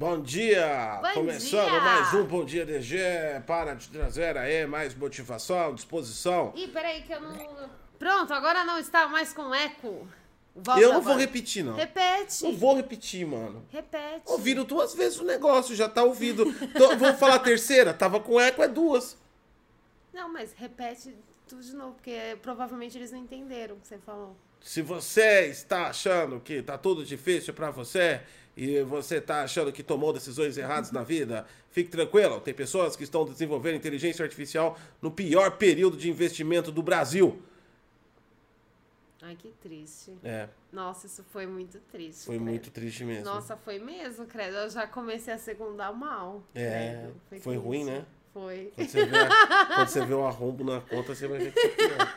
Bom dia! Bom Começando dia! mais um Bom Dia DG para te trazer aí mais motivação, disposição. Ih, peraí que eu não... Pronto, agora não está mais com eco. Volta eu não vou agora. repetir, não. Repete. Não vou repetir, mano. Repete. Ouviram duas vezes o negócio, já tá ouvido. Tô- vou falar a terceira, tava com eco, é duas. Não, mas repete tudo de novo, porque provavelmente eles não entenderam o que você falou. Se você está achando que tá tudo difícil pra você e você tá achando que tomou decisões erradas na vida, fique tranquilo. Tem pessoas que estão desenvolvendo inteligência artificial no pior período de investimento do Brasil. Ai, que triste. É, Nossa, isso foi muito triste. foi credo. muito triste mesmo. Nossa, foi mesmo, credo. Eu já comecei a segundar mal. É, credo. foi triste. ruim, né? Foi. Quando você, vê, a- quando você vê o arrombo na conta, você vai ver que foi pior.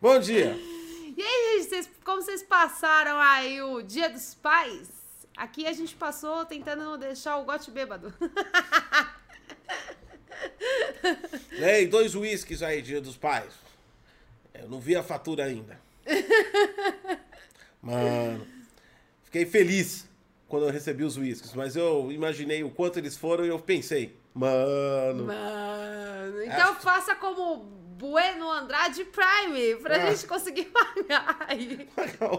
Bom dia! E aí, gente, vocês- como vocês passaram aí o Dia dos Pais? Aqui a gente passou tentando deixar o gote bêbado. Ei, dois uísques aí, dia dos pais. Eu não vi a fatura ainda. Mano, fiquei feliz quando eu recebi os uísques, mas eu imaginei o quanto eles foram e eu pensei, mano, Mano, então Acho- faça como Bueno Andrade Prime, pra Ah. gente conseguir pagar aí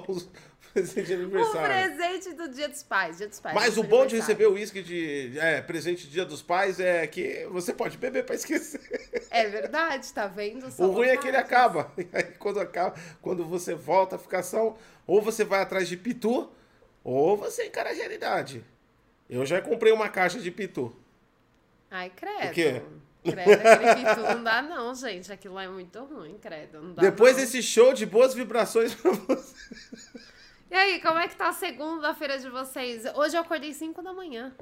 os presente de o aniversário. presente do Dia dos Pais. Dia dos Pais. Mas o bom de receber o uísque de é, presente de dia dos pais é que você pode beber pra esquecer. É verdade, tá vendo? Só O ruim é que ele acaba. E aí quando acaba, quando você volta a ficação, ou você vai atrás de pitu, ou você encara a realidade. Eu já comprei uma caixa de pitu. Ai, credo. O quê? Credo, aquele pitu não dá não, gente. Aquilo lá é muito ruim, credo. Depois não. desse show de boas vibrações pra você. E aí, como é que tá a segunda-feira de vocês? Hoje eu acordei 5 da manhã.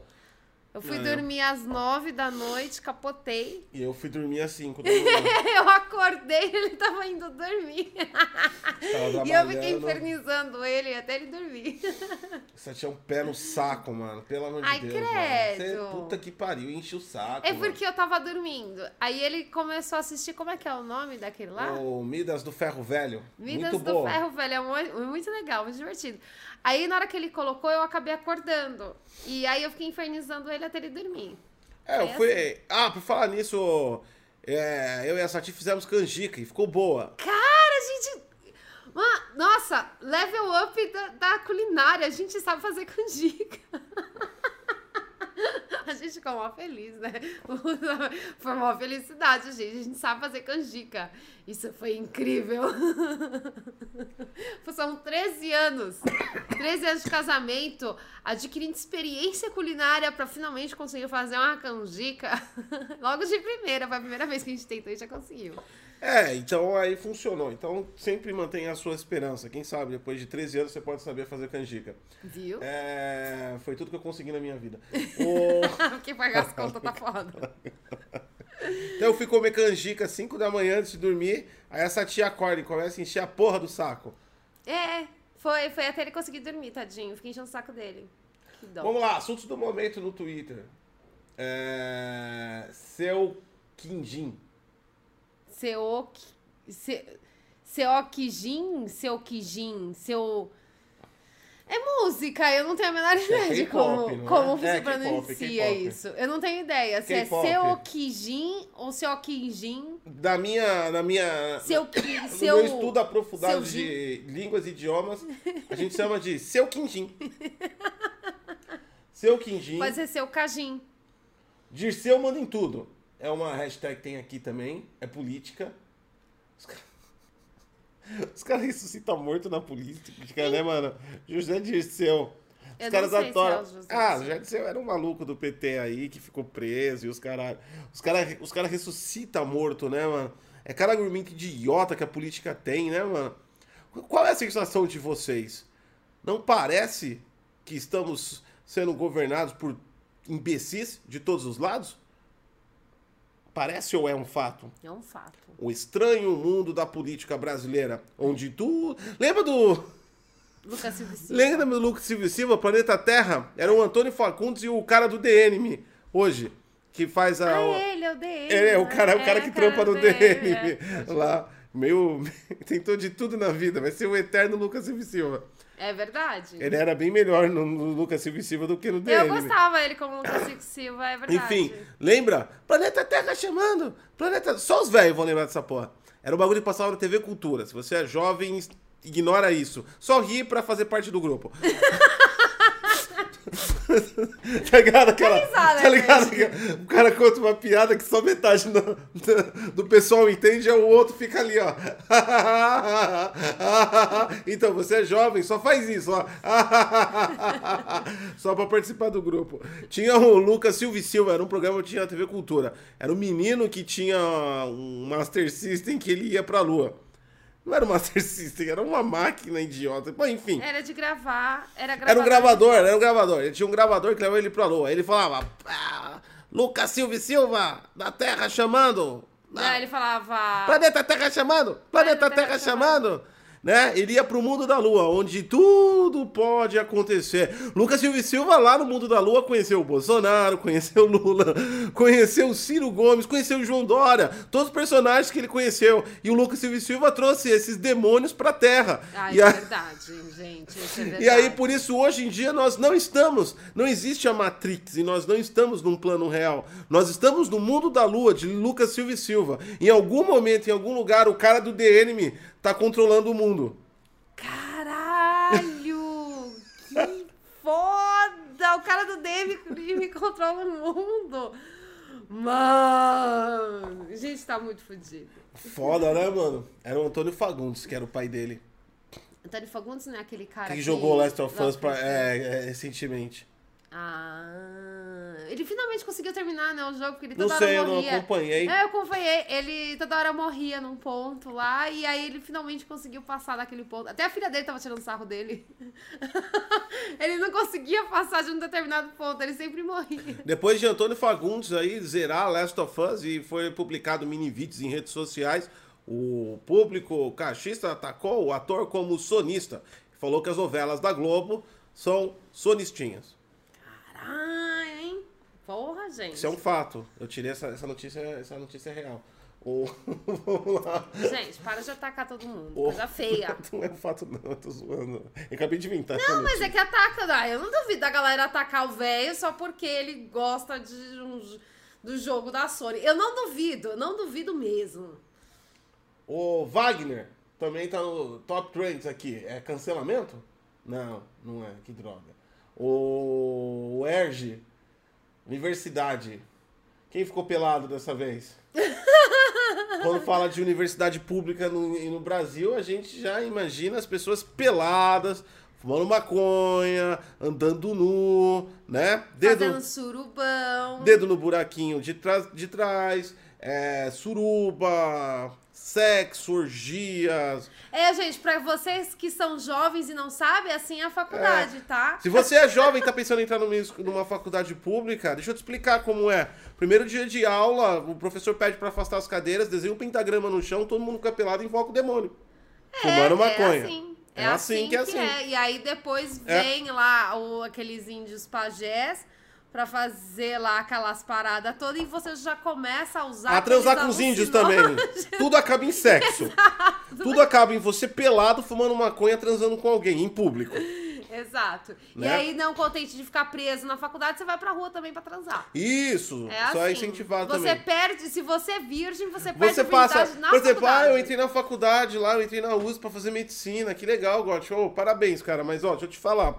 Eu fui É. dormir às 9 da noite, capotei. E eu fui dormir às 5 da manhã. Eu acordei e ele tava indo dormir. Tava E eu fiquei infernizando ele até ele dormir. Você tinha um pé no saco, mano. Pelo amor Ai, de Deus. credo. Mano. Você, puta que pariu, enche o saco. É porque eu tava dormindo. Aí ele começou a assistir, como é que é o nome daquele lá? mano. O Midas do Ferro Velho. Vidas Muito do bom. Ferro Velho, é mu- muito legal, muito divertido. Aí na hora que ele colocou, eu acabei acordando. E aí eu fiquei infernizando ele até ele dormir. É, eu fui. Ah, por falar nisso, é, eu e a Sati fizemos canjica e ficou boa. Cara, gente. Ma- Nossa, level up da, da culinária. A gente sabe fazer canjica. A gente ficou mó feliz, né? Foi uma felicidade, gente. A gente sabe fazer canjica. Isso foi incrível. São 13 anos. 13 anos de casamento, adquirindo experiência culinária pra finalmente conseguir fazer uma canjica. Logo de primeira, foi a primeira vez que a gente tentou e já conseguiu. É, então aí funcionou. Então sempre mantenha a sua esperança. Quem sabe depois de 13 anos você pode saber fazer canjica. Viu? É, foi tudo que eu consegui na minha vida. O- Porque pagar as contas tá foda. Então eu fui comer canjica às 5 da manhã antes de dormir. Aí essa tia acorda e começa a encher a porra do saco. É, foi, foi até ele conseguir dormir, tadinho. Fiquei enchendo o saco dele. Que dó. Vamos lá, assuntos do momento no Twitter. É, seu Quindim. Seu. se- Seu Kijin? Seu Kijin? Seu. É música, eu não tenho a menor ideia de K-pop, como, é? como É, se K-pop, pronuncia isso. Eu não tenho ideia se é seu Kijin ou seu Kijin. Da minha, na minha, Seu Ki. no Seu. meu estudo aprofundado seu de línguas e idiomas, a gente chama de seu Quindim. Seu Quindim. Pode ser seu Kajin. Dirceu manda em tudo. É uma hashtag que tem aqui também. É política. Os caras Os caras ressuscitam morto na política, né, mano? José Dirceu. Os Eu caras sei se é o José ah. José Dirceu era um maluco do PT aí que ficou preso e os caras. Os caras os cara ressuscitam morto, né, mano? É cada argumento idiota que a política tem, né, mano? Qual é a sensação de vocês? Não parece que estamos sendo governados por imbecis de todos os lados? Parece ou é um fato? É um fato. O estranho mundo da política brasileira, onde tu. Lembra do. Lucas Silva Silva. Lembra do Lucas Silva Silva, Planeta Terra? Era o Antônio Fagundes e o cara do DNM, hoje. Que faz a. Ah, ele é o DM. Ele é o cara, o né? cara É, que o cara trampa no DNM. é. Lá. Meio. Tentou de tudo na vida. Vai ser o eterno Lucas Silva Silva. É verdade. Ele era bem melhor no, no Lucas Silva e Silva do que no dele. Eu gostava ele como Lucas Silva Silva, é verdade. Enfim, lembra? Planeta Terra chamando. Planeta. Só os velhos vão lembrar dessa porra. Era um bagulho que passava na TV Cultura. Se você é jovem, ignora isso. Só ri pra fazer parte do grupo. tá ligado? Aquela, risada, tá ligado? gente. O cara conta uma piada que só metade do, do pessoal entende, e o outro fica ali, ó. Então, você é jovem, só faz isso, ó. Só pra participar do grupo. Tinha o Lucas Silva e Silva, era um programa que tinha na TV Cultura. Era um menino que tinha um Master System que ele ia pra lua. Não era um Master System, era uma máquina idiota. Enfim. Era de gravar, era gravador. Era um gravador, era um gravador. Ele tinha um gravador que levou ele pra lua. Aí ele falava: "Ah, Lucas Silva e Silva, da Terra chamando. Não, ele falava. Planeta Terra chamando! Planeta Planeta Terra, Terra chamando! Né? Ele ia pro mundo da lua, onde tudo pode acontecer. Lucas Silva Silva, lá no mundo da lua, conheceu o Bolsonaro, conheceu o Lula, conheceu o Ciro Gomes, conheceu o João Dória, todos os personagens que ele conheceu. E o Lucas Silva Silva trouxe esses demônios pra Terra. E é a- verdade, gente. É verdade. e aí, por isso, hoje em dia, nós não estamos, não existe a Matrix e nós não estamos num plano real. Nós estamos no mundo da lua, de Lucas Silva e Silva. Em algum momento, em algum lugar, o cara do Enemy tá controlando o mundo. Caralho! Que foda! O cara do Dave me controla o mundo. Mano! Gente, tá muito fodido. Foda, né, mano? Era o Antônio Fagundes, que era o pai dele. Antônio Fagundes não é aquele cara Que jogou Last of Us pra, é, é, recentemente. Ah, ele finalmente conseguiu terminar, né, o jogo, porque ele Não toda sei, eu hora não morria. acompanhei. É, eu acompanhei. Ele toda hora morria num ponto lá, e aí ele finalmente conseguiu passar daquele ponto. Até a filha dele tava tirando sarro dele. ele não conseguia passar de um determinado ponto, ele sempre morria. Depois de Antônio Fagundes aí zerar Last of Us e foi publicado mini vídeos em redes sociais, o público cachista atacou o ator como sonista. Falou que as novelas da Globo são sonistinhas. Caralho, hein? Porra, gente. Isso é um fato. Eu tirei essa, essa notícia, essa notícia é real. O... Vamos lá. Gente, para de atacar todo mundo. Coisa feia. Não é um fato, não, eu tô zoando. Eu acabei de inventar. Não, mas é notícia. que ataca? Eu não duvido da galera atacar o velho só porque ele gosta de um- do jogo da Sony. Eu não duvido, não duvido mesmo. O Wagner também tá no top trends aqui. É cancelamento? Não, não é. Que droga. O Erge, universidade. Quem ficou pelado dessa vez? Quando fala de universidade pública no, no Brasil, a gente já imagina as pessoas peladas, fumando maconha, andando nu, né? Dedo, Fazendo surubão. dedo no buraquinho de, trás de trás, é, suruba, sexo, orgias. É, gente, pra vocês que são jovens e não sabem, assim é a faculdade, tá? Se você é jovem e tá pensando em entrar numa, faculdade pública, deixa eu te explicar como é. Primeiro dia de aula, o professor pede pra afastar as cadeiras, desenha um pentagrama no chão, todo mundo fica pelado e invoca o demônio. Fumando maconha. É assim. É assim que é assim. E aí depois É. vem lá o, aqueles índios pajés pra fazer lá aquelas paradas todas e você já começa a usar. A transar com os índios também. Tudo acaba em sexo. Tudo acaba em você pelado, fumando maconha, transando com alguém, em público. Exato. E Né? aí, não contente de ficar preso na faculdade, você vai pra rua também pra transar. Isso, É assim. só é incentivado você também. perde, se você é virgem, você perde Você a passa, na por exemplo, ah, faculdade. eu entrei na faculdade lá, eu entrei na USP pra fazer medicina, que legal, Gotti. Ô, parabéns, cara, mas ó, deixa eu te falar.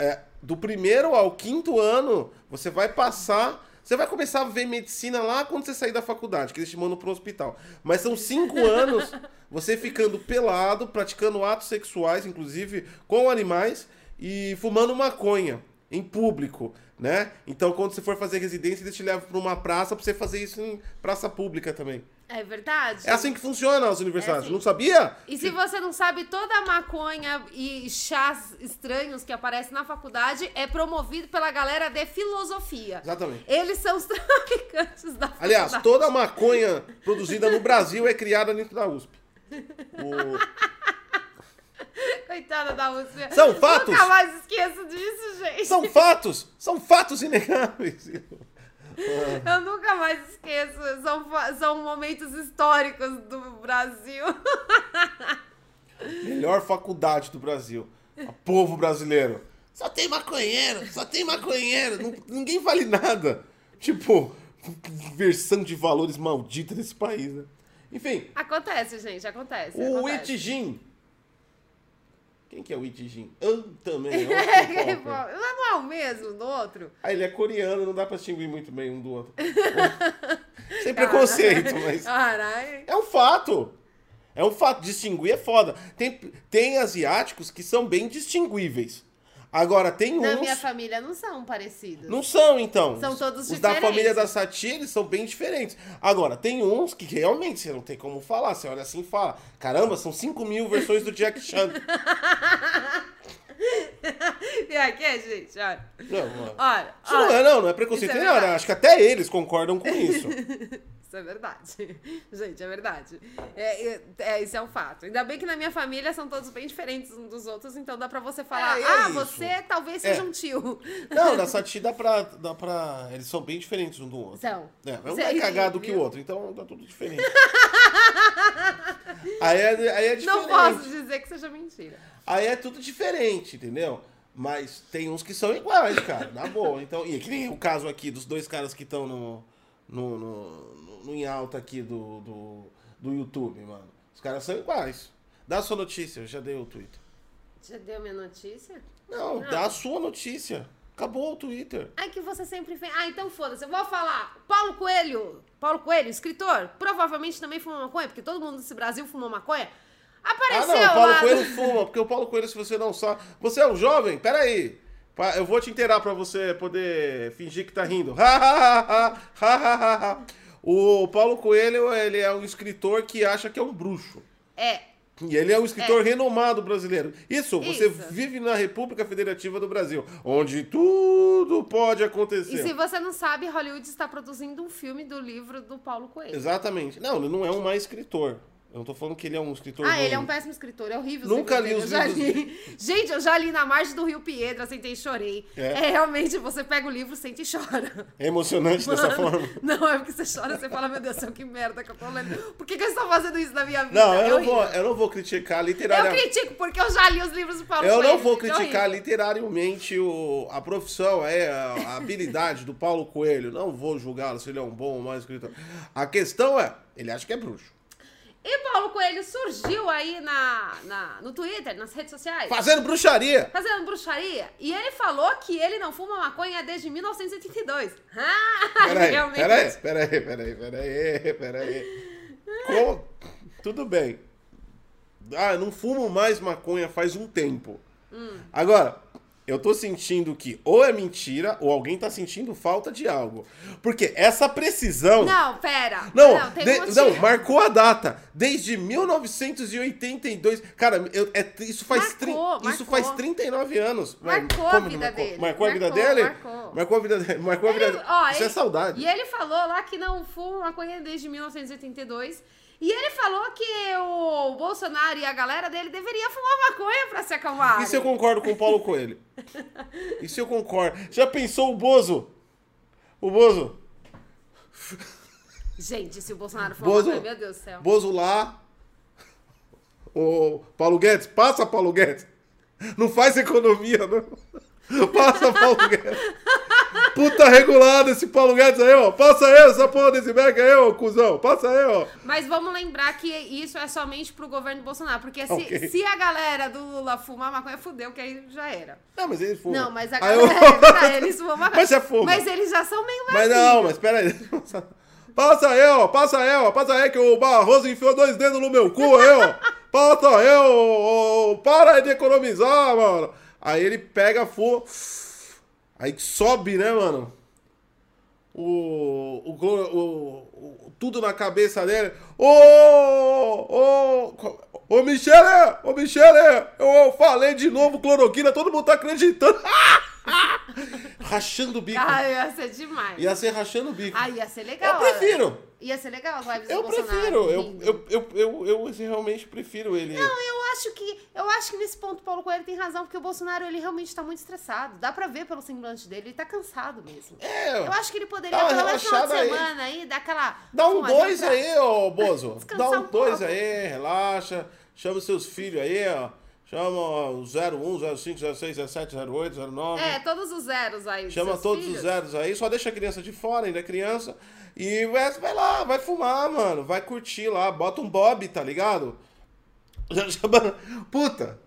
É, do primeiro ao quinto ano, você vai passar. Você vai começar a ver medicina lá quando você sair da faculdade, que eles te mandam pro hospital. Mas são cinco anos você ficando pelado, praticando atos sexuais, inclusive com animais, e fumando maconha em público, né? Então, quando você for fazer residência, eles te levam pra uma praça pra você fazer isso em praça pública também. É verdade. É assim que funciona as universidades. É assim. Não sabia? E se você não sabe, toda a maconha e chás estranhos que aparecem na faculdade é promovido pela galera de filosofia. Exatamente. Eles são os traficantes da faculdade. Aliás, toda a maconha produzida no Brasil é criada dentro da USP. O- Coitada da USP. São fatos? Nunca mais esqueço disso, gente. São fatos! São fatos inegáveis! Eu nunca mais esqueço. São, são momentos históricos do Brasil. Melhor faculdade do Brasil. povo brasileiro. Só tem maconheiro, só tem maconheiro. Ninguém vale nada. Tipo, versão de valores maldita desse país, né? Enfim, Acontece, gente, acontece. o acontece. Itijin. Quem que é o Itijin? Ah, também. É É, outro pô, popper. não é o mesmo do outro? Ah, ele é coreano, não dá pra distinguir muito bem um do outro. Sem preconceito, mas. Caralho. É um fato. É um fato. Distinguir é foda. Tem, tem asiáticos que são bem distinguíveis. Agora, tem Na uns. minha família não são parecidos. Não são, então. São Os- todos Os da diferentes. família da Sati, eles são bem diferentes. Agora, tem uns que realmente você não tem como falar. Você olha assim e fala: caramba, são 5 mil versões do Jack Chan. E aqui, gente, olha. Não, mano. Olha, não olha. é, não, não é preconceito. É Não, verdade. acho que até eles concordam com isso. Isso é verdade. Gente, é verdade. É, é, é, isso é um fato. Ainda bem que na minha família são todos bem diferentes uns dos outros, então dá pra você falar, É, é ah, isso. você talvez É. seja um tio. Não, da Sati dá pra, dá pra. Eles são bem diferentes um do outro. São. É, um é cagado que o viu? outro, então tá tudo diferente. aí, é, aí é diferente. Não posso dizer que seja mentira. Aí é tudo diferente, entendeu? Mas tem uns que são iguais, cara, na boa. Então, e que nem o caso aqui dos dois caras que estão no, no, no, no, em alta aqui do, do, do YouTube, mano. Os caras são iguais. Dá a sua notícia, eu já dei o Twitter. Já deu minha notícia? Não, Não. dá a sua notícia. Acabou o Twitter. Ai, que você sempre vem. Ah, então foda-se, eu vou falar. Paulo Coelho. Paulo Coelho, escritor, provavelmente também fumou maconha, porque todo mundo desse Brasil fumou maconha. Ah, Apareceu não, o Paulo lá. Coelho fuma, porque o Paulo Coelho, se você não sabe. Você é um jovem? Peraí. Eu vou te inteirar pra você poder fingir que tá rindo. O Paulo Coelho, ele é um escritor que acha que é um bruxo. É. E ele é um escritor renomado brasileiro. Isso, você Isso. vive na República Federativa do Brasil, onde tudo pode acontecer. E se você não sabe, Hollywood está produzindo um filme do livro do Paulo Coelho. Exatamente. Não, ele não é um má escritor. Eu não tô falando que ele é um escritor Ah, ele é ruim. um péssimo escritor, é horrível. Nunca li os eu livros li. Gente, eu já li na margem do Rio Piedra, sentei e chorei. É? É, realmente, você pega o livro, sente e chora. É emocionante dessa Mano, forma. Não, é porque você chora, você fala, meu Deus do céu, que merda que eu tô lendo. Por que, que eu estou fazendo isso na minha vida? Não, É eu não, vou, eu não vou criticar Eu literariamente. critico porque eu já li os livros do Paulo Eu Coelho. não vou é criticar horrível. literariamente o, a profissão, é, a, a habilidade do Paulo Coelho. Não vou julgá-lo se ele é um bom ou mau escritor. A questão é, ele acha que é bruxo. E Paulo Coelho surgiu aí na, na, no Twitter, nas redes sociais. Fazendo bruxaria. Fazendo bruxaria. E ele falou que ele não fuma maconha desde 1982. Ah, Peraí, realmente. peraí, peraí, peraí, peraí, peraí. Com- Tudo bem. Ah, não fumo mais maconha faz um tempo. Hum. Agora, eu tô sentindo que ou é mentira ou alguém tá sentindo falta de algo. Porque essa precisão. Não, pera. Não, tem de- um não, marcou a data. Desde 1982. Cara, eu- é- isso, faz tri- Marcou, isso marcou. faz 39 anos. Marcou a como não vida marcou? dele. Marcou a vida Marcou, dele? marcou. Marcou a vida dele. Marcou a vida Ele- dele. ó, Isso é ele- saudade. E ele falou lá que não fuma maconha desde 1982. E ele falou que o Bolsonaro e a galera dele deveria fumar maconha pra se acalmar. Isso eu concordo com o Paulo Coelho. Isso eu concordo. Já pensou o Bozo? O Bozo? Gente, se o Bolsonaro fumar Bozo, maconha, meu Deus do céu. Bozo lá. O Paulo Guedes, passa Paulo Guedes. Não faz economia, não. Passa Paulo Guedes. Puta regulado esse Paulo Guedes aí, ó. Passa aí essa porra desse Mac aí, ó, cuzão. Passa aí, ó. Mas vamos lembrar que isso é somente pro governo Bolsonaro. Porque se, Ok. se a galera do Lula fumar maconha, fudeu, que aí já era. Não, mas eles fumam. Não, mas a galera. eu- É eles fumam maconha. Mas é fuma. Mas eles já são meio Mas marquinhos. não, mas pera aí. Passa aí, ó. Passa aí, ó. Passa aí que o Barroso enfiou dois dedos no meu cu aí, ó. Passa aí, ó. Para de economizar, mano. Aí ele pega, fuma. Aí sobe, né, mano? O, o, o, o- tudo na cabeça dele. Ô, ô, ô, Michele, ô, Michele, eu falei de novo cloroquina, todo mundo tá acreditando. Rachando o bico. Ah, ia ser demais. Ia ser rachando o bico. Ah, ia ser legal. eu prefiro. Ia ser legal as lives Eu do Bolsonaro. prefiro. Eu, rindo. eu, eu, eu, eu realmente prefiro ele. Não, eu acho que eu acho que nesse ponto o Paulo Coelho tem razão, porque o Bolsonaro ele realmente tá muito estressado. Dá pra ver pelo semblante dele, ele tá cansado mesmo. É, Eu acho que ele poderia, Dá uma relaxada aí. semana aí, dar aquela. Dá um dois pra- aí, ô Bozo. Dá um um dois pouco. aí, relaxa. Chama os seus filhos aí, ó. Chama o 01, 05, 06, 17, 08, 09. É, todos os zeros aí. Chama todos filhos. os zeros aí, só deixa a criança de fora, ainda é criança. E vai, vai lá, vai fumar, mano. Vai curtir lá, bota um Bob, tá ligado? Puta!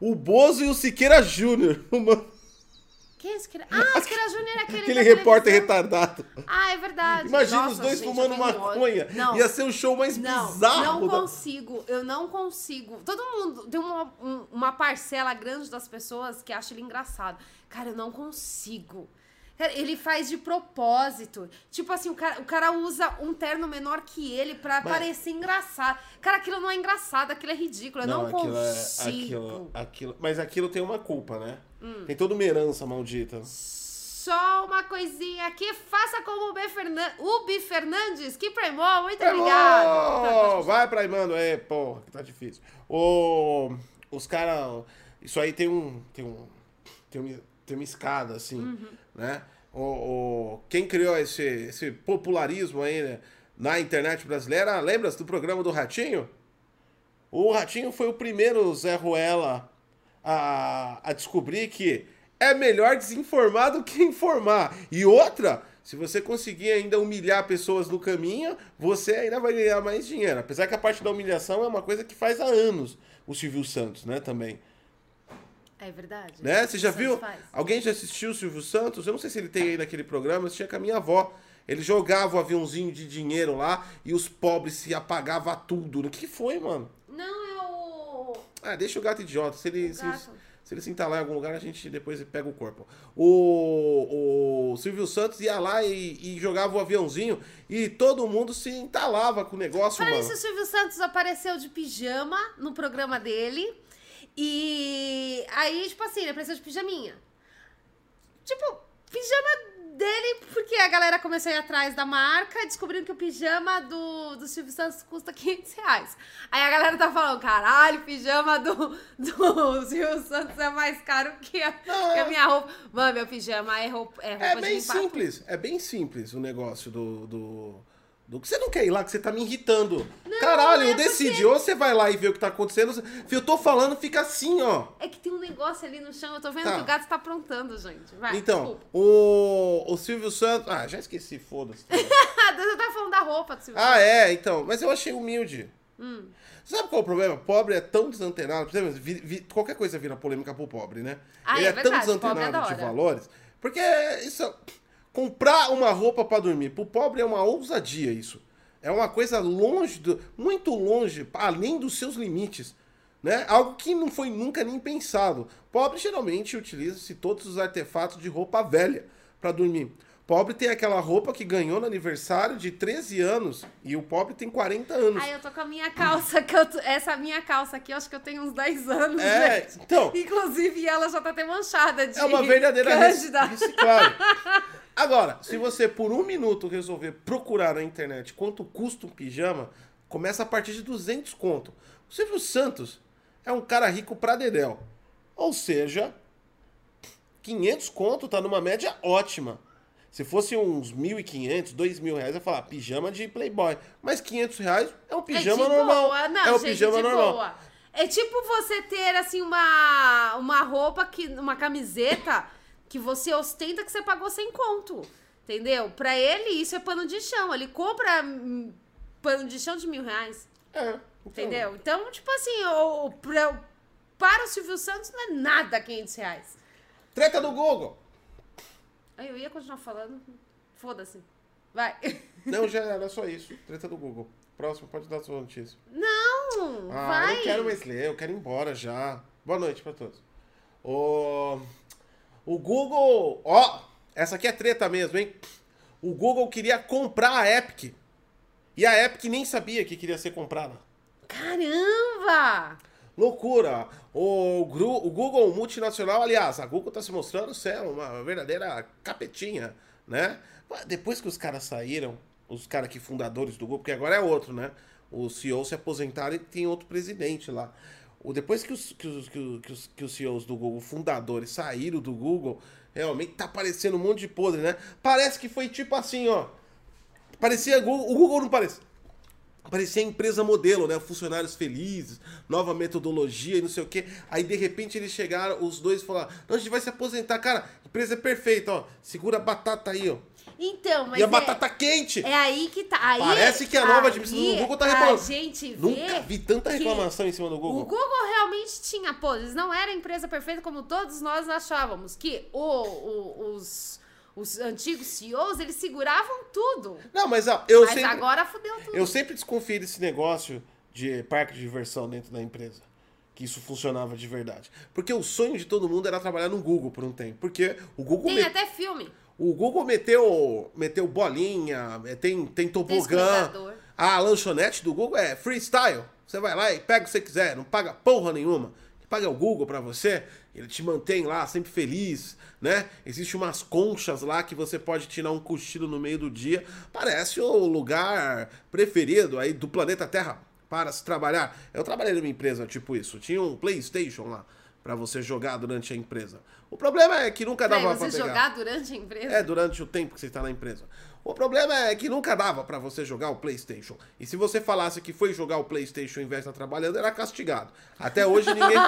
O Bozo e o Siqueira Júnior. Mano, Quem é cara? Ah, cara Júnior é aquele. Aquele repórter televisão. retardado. Ah, é verdade. Imagina Nossa, os dois gente, fumando maconha. Não. Ia ser o show mais Não, bizarro. não da- consigo, eu não consigo. Todo mundo, tem uma, um- uma parcela grande das pessoas que acha ele engraçado. Cara, eu não consigo. Ele faz de propósito. Tipo assim, o cara, o cara usa um terno menor que ele pra Mas- parecer engraçado. Cara, aquilo não é engraçado, aquilo é ridículo. Eu não, aquilo é- consigo. aquilo, aquilo, mas aquilo tem uma culpa, né? Hum. Tem toda uma herança maldita. Só uma coisinha aqui, faça como o B. Fernan... Ubi Fernandes, que premou, muito obrigado. Vai pra mano, é, porra, que tá difícil. O, os caras. Isso aí tem um. Tem um. Tem uma, tem uma escada, assim, Uhum. Né? O, o- quem criou esse, esse popularismo aí né, na internet brasileira, lembra do programa do Ratinho? O Ratinho foi o primeiro Zé Ruela a, a descobrir que é melhor desinformar do que informar. E outra, se você conseguir ainda humilhar pessoas no caminho, você ainda vai ganhar mais dinheiro. Apesar que a parte da humilhação é uma coisa que faz há anos o Silvio Santos, né, também. É verdade. Né? Você já viu? faz. Alguém já assistiu o Silvio Santos? Eu não sei se ele tem aí naquele programa, eu assistia com a minha avó. Ele jogava o aviãozinho de dinheiro lá e os pobres se apagava tudo. O que foi, mano? Não, é o. Ah, deixa o gato idiota. Se ele, se, se ele se entalar em algum lugar, a gente depois pega o corpo. O, o Silvio Santos ia lá e, e jogava o aviãozinho e todo mundo se entalava com o negócio, Para mano. isso, o Silvio Santos apareceu de pijama no programa dele. E aí, tipo assim, ele apareceu de pijaminha. Tipo, pijama dele, porque a galera começou a ir atrás da marca, descobrindo que o pijama do, do Silvio Santos custa 500 reais. Aí a galera tá falando, caralho, pijama do, do Silvio Santos é mais caro que a, que a minha roupa. Mano, meu pijama é roupa, é roupa É bem simples, é bem simples o negócio do, do, do que você não quer ir lá, que você tá me irritando. Caralho, é eu decidi, ou você vai lá e vê o que tá acontecendo, eu tô falando, fica assim, ó. É que tem um negócio ali no chão, eu tô vendo Tá. que o gato tá aprontando, gente. Vai, Então, desculpa. o, o Silvio Santos. Ah, já esqueci, foda-se. Você tá falando da roupa do Silvio ah, é, então. Mas eu achei humilde. Hum. Sabe qual é o problema? Pobre é tão desantenado. Por exemplo, vi- vi- qualquer coisa vira polêmica pro pobre, né? Ah, Ele é é, tão verdade, é desantenado da de valores. Porque isso. Comprar uma roupa pra dormir pro pobre é uma ousadia, isso. É uma coisa longe, do, muito longe, além dos seus limites. Né? Algo que não foi nunca nem pensado. Pobre geralmente utiliza-se todos os artefatos de roupa velha para dormir. Pobre tem aquela roupa que ganhou no aniversário de 13 anos e o pobre tem 40 anos. Ai, eu tô com a minha calça, que eu essa minha calça aqui, eu acho que eu tenho uns 10 anos, É, gente. então. Inclusive, ela já tá até manchada de É uma verdadeira reciclagem. Agora, se você por um minuto resolver procurar na internet quanto custa um pijama, começa a partir de 200 conto. O Silvio Santos é um cara rico pra dedéu. Ou seja, 500 conto tá numa média ótima. Se fosse uns 1.500, 2.000 reais, eu ia falar pijama de playboy. Mas 500 reais é um pijama é normal. Boa. Não, é um gente, pijama normal. boa. É tipo você ter, assim, uma, uma roupa, que uma camiseta que você ostenta que você pagou sem conto. Entendeu? Pra ele, isso é pano de chão. Ele compra hum, pano de chão de mil reais. É. então. Entendeu? Então, tipo assim, o, pra- para o Silvio Santos não é nada 500 reais. Treta do Google. Aí eu ia continuar falando. Foda-se. Vai. Não, já era só isso. Treta do Google. Próximo, pode dar sua notícia. Não, Ah, vai. eu não quero mais ler, eu quero ir embora já. Boa noite pra todos. O, o Google. Ó, essa aqui é treta mesmo, hein? O Google queria comprar a Epic. E a Epic nem sabia que queria ser comprada. Caramba! Loucura! O, o Google multinacional, aliás, a Google tá se mostrando ser uma verdadeira capetinha, né? Depois que os caras saíram, os caras que fundadores do Google, porque agora é outro, né? Os CEOs se aposentaram e tem outro presidente lá. Depois que os, que, os, que, os, que os- CEOs do Google, fundadores, saíram do Google, realmente tá parecendo um monte de podre, né? Parece que foi tipo assim, ó. Parecia Google, o Google não parece. Parecia empresa modelo, né? Funcionários felizes, nova metodologia e não sei o quê. Aí, de repente, eles chegaram, os dois falaram: Não, a gente vai se aposentar. Cara, empresa é perfeita, ó. Segura a batata aí, ó. Então, mas e a é, batata quente. é aí que tá. Aí, Parece que a nova administração do Google tá reclamando. gente Nunca vi tanta reclamação em cima do O Google. Google realmente tinha, pô, eles não era a empresa perfeita como todos nós achávamos. Que o, o- os, os antigos CEOs, eles seguravam tudo. Não, mas ó, eu mas sempre. agora fudeu tudo. Eu sempre desconfiei desse negócio de parque de diversão dentro da empresa. Que isso funcionava de verdade. Porque o sonho de todo mundo era trabalhar no Google por um tempo. Porque o Google, Tem me- até filme. O Google meteu, meteu bolinha, é, tem, tem tobogã. A lanchonete do Google é freestyle. Você vai lá e pega o que você quiser, não paga porra nenhuma. Quem paga é o Google pra você, ele te mantém lá sempre feliz, né? Existem umas conchas lá que você pode tirar um cochilo no meio do dia. Parece o lugar preferido aí do planeta Terra para se trabalhar. Eu trabalhei numa empresa tipo isso. Tinha um PlayStation lá pra você jogar durante a empresa. O problema é que nunca dava Pra pra você pegar. jogar durante a empresa. É, durante o tempo que você está na empresa. O problema é que nunca dava pra você jogar o PlayStation. E se você falasse que foi jogar o PlayStation ao invés de estar trabalhando, era castigado. Até hoje ninguém.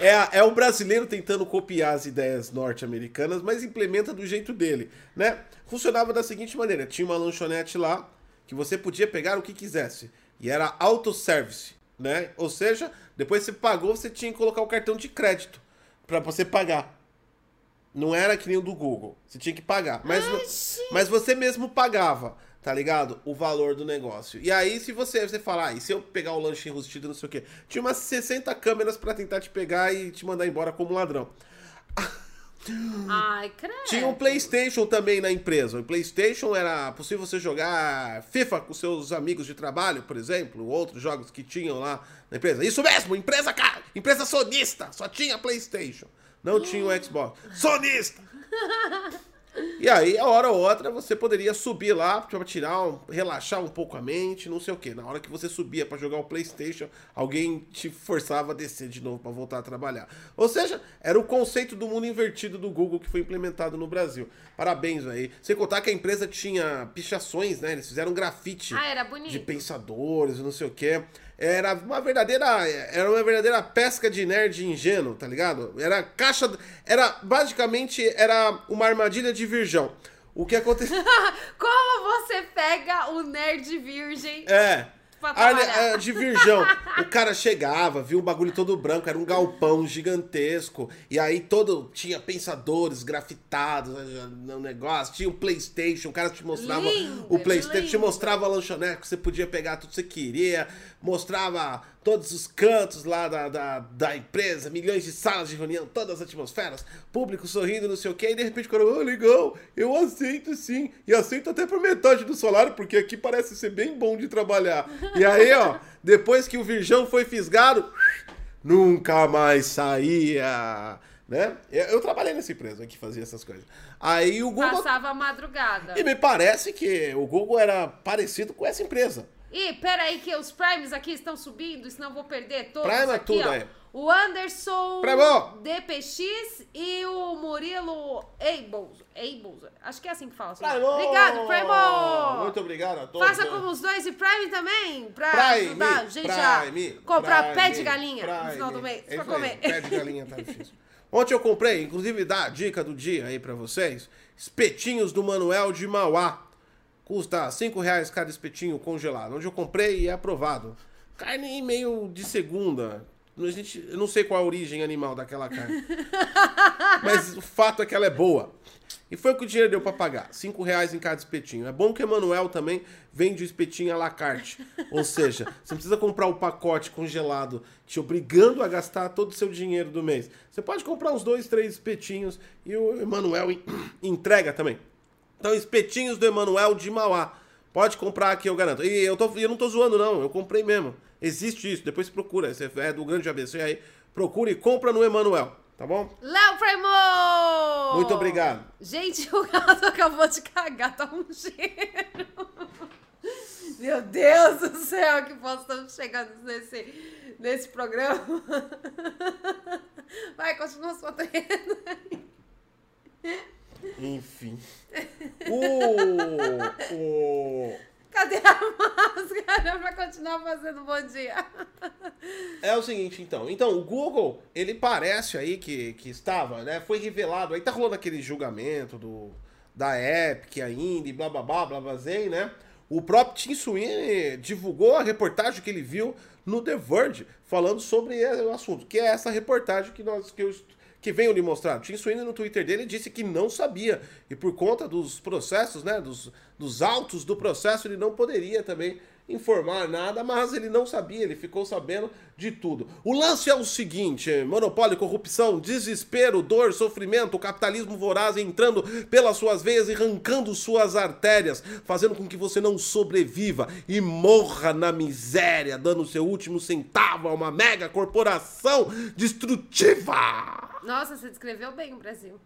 É, é o brasileiro tentando copiar as ideias norte-americanas, mas implementa do jeito dele, né? Funcionava da seguinte maneira: tinha uma lanchonete lá que você podia pegar o que quisesse. E era autosservice, né? Ou seja, depois você pagou, você tinha que colocar o cartão de crédito pra você pagar. Não era que nem o do Google. Você tinha que pagar. Mas, Ai, mas você mesmo pagava, tá ligado? O valor do negócio. E aí, se você, você falar, ah, e se eu pegar o lanche enrustido, não sei o quê? Tinha umas 60 câmeras pra tentar te pegar e te mandar embora como ladrão. Ai, credo. Tinha um PlayStation também na empresa. O PlayStation era possível você jogar FIFA com seus amigos de trabalho, por exemplo, outros jogos que tinham lá na empresa. Isso mesmo, empresa cara, empresa sonista, só tinha PlayStation, não tinha o Xbox. Sonista. E aí, a hora ou outra, você poderia subir lá pra tirar, um, relaxar um pouco a mente, não sei o que. Na hora que você subia pra jogar o PlayStation, alguém te forçava a descer de novo pra voltar a trabalhar. Ou seja, era o conceito do mundo invertido do Google que foi implementado no Brasil. Parabéns aí. Sem contar que a empresa tinha pichações, né? Eles fizeram grafite Ah, de pensadores, não sei o que. Era uma verdadeira, era uma verdadeira pesca de nerd ingênuo, tá ligado? Era caixa, era basicamente era uma armadilha de virgão. O que aconteceu? Como você pega o nerd virgem? É. Trabalhar. é, de virgão. O cara chegava, viu o bagulho todo branco, era um galpão gigantesco. E aí todo tinha pensadores grafitados né, no negócio. Tinha o Playstation, o cara te mostrava Lindo, o Playstation, te lindo. mostrava a lanchonete que você podia pegar tudo que você queria. Mostrava todos os cantos lá da, da, da empresa, milhões de salas de reunião, todas as atmosferas, público sorrindo, não sei o que. E de repente o cara, oh, legal, eu aceito sim. E aceito até por metade do salário, porque aqui parece ser bem bom de trabalhar. E aí, ó, depois que o Virgão foi fisgado, nunca mais saía. Né? Eu, eu trabalhei nessa empresa que fazia essas coisas. Aí o Google. Passava a madrugada. E me parece que o Google era parecido com essa empresa. Ih, peraí que os primes aqui estão subindo, senão eu vou perder todos Prima aqui, tudo ó. aí. O Anderson Primo! DPX e o Murilo Eibolzer. Eibolzer. Acho que é assim que fala. Primo! Obrigado, Primo! Muito obrigado a todos. Faça né? como os dois e Prime também, pra Prime, ajudar a gente Prime, a comprar Prime, pé de galinha no final do mês É pra comer. Pé de galinha tá difícil. Ontem eu comprei, inclusive dá a dica do dia aí pra vocês, espetinhos do Manuel de Mauá. Custa 5 reais cada espetinho congelado. Onde eu comprei e é aprovado. Carne meio de segunda. A gente, eu não sei qual a origem animal daquela carne. Mas o fato é que ela é boa. E foi o que o dinheiro deu pra pagar. 5 reais em cada espetinho. É bom que o Emanuel também vende o espetinho à la carte. Ou seja, você não precisa comprar o pacote congelado te obrigando a gastar todo o seu dinheiro do mês. Você pode comprar uns dois, três espetinhos e o Emanuel en- entrega também. Então, espetinhos do Emanuel de Mauá. Pode comprar aqui, eu garanto. E eu, tô, eu não tô zoando, não. Eu comprei mesmo. Existe isso. Depois procura. Você é do grande ABC aí. Procura e compra no Emanuel. Tá bom? Léo Primo! Muito obrigado. Gente, o gato acabou de cagar, tá um cheiro. Meu Deus do céu, que posso estamos chegando nesse, nesse programa. Vai, continua sua treta. Enfim. O. O. Cadê a máscara pra continuar fazendo bom dia? É o seguinte, então. Então, o Google, ele parece aí que, que estava, né? Foi revelado. Aí tá rolando aquele julgamento do, da Epic ainda e blá blá blá blá blá, blá né? O próprio Tim Sweeney divulgou a reportagem que ele viu no The Verge, falando sobre o assunto, que é essa reportagem que nós que eu que venho lhe mostrar. O Tim Sweeney no Twitter dele disse que não sabia. E por conta dos processos, né, dos, dos autos do processo, ele não poderia também informar nada, mas ele não sabia, ele ficou sabendo de tudo. O lance é o seguinte: monopólio, corrupção, desespero, dor, sofrimento, capitalismo voraz entrando pelas suas veias e arrancando suas artérias, fazendo com que você não sobreviva e morra na miséria, dando seu último centavo a uma mega corporação destrutiva. Nossa, você descreveu bem o Brasil.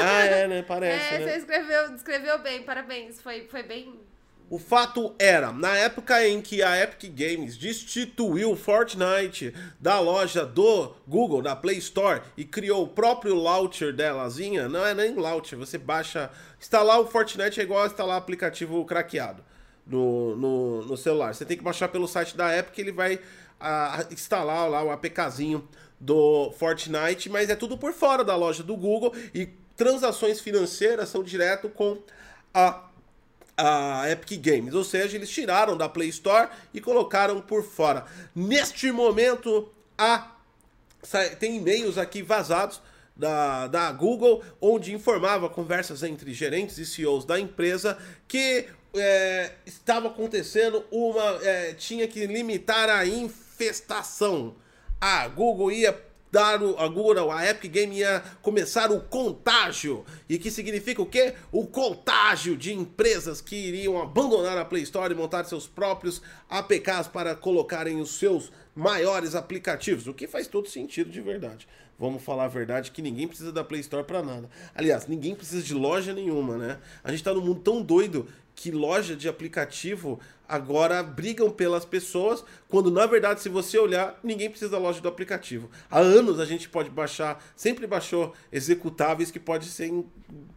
Ah, é, né? Parece. É, né? você escreveu, descreveu bem, parabéns. Foi, foi bem. O fato era, na época em que a Epic Games destituiu Fortnite da loja do Google, da Play Store, e criou o próprio launcher delazinha, não é nem launcher, você baixa. Instalar o Fortnite é igual a instalar aplicativo craqueado no, no, no celular. Você tem que baixar pelo site da Epic, ele vai a, instalar lá o APKzinho do Fortnite, mas é tudo por fora da loja do Google e transações financeiras são direto com a a Epic Games, ou seja, eles tiraram da Play Store e colocaram por fora. Neste momento, há, tem e-mails aqui vazados da, da Google, onde informava conversas entre gerentes e CEOs da empresa que é, estava acontecendo uma. É, tinha que limitar a infestação. A Google ia dar o, a Google, a Epic Game ia começar o contágio. E que significa o quê? O contágio de empresas que iriam abandonar a Play Store e montar seus próprios APKs para colocarem os seus maiores aplicativos. O que faz todo sentido de verdade. Vamos falar a verdade que ninguém precisa da Play Store para nada. Aliás, ninguém precisa de loja nenhuma, né? A gente tá num mundo tão doido que loja de aplicativo agora brigam pelas pessoas, quando na verdade, se você olhar, ninguém precisa da loja do aplicativo. Há anos a gente pode baixar, sempre baixou executáveis que pode ser,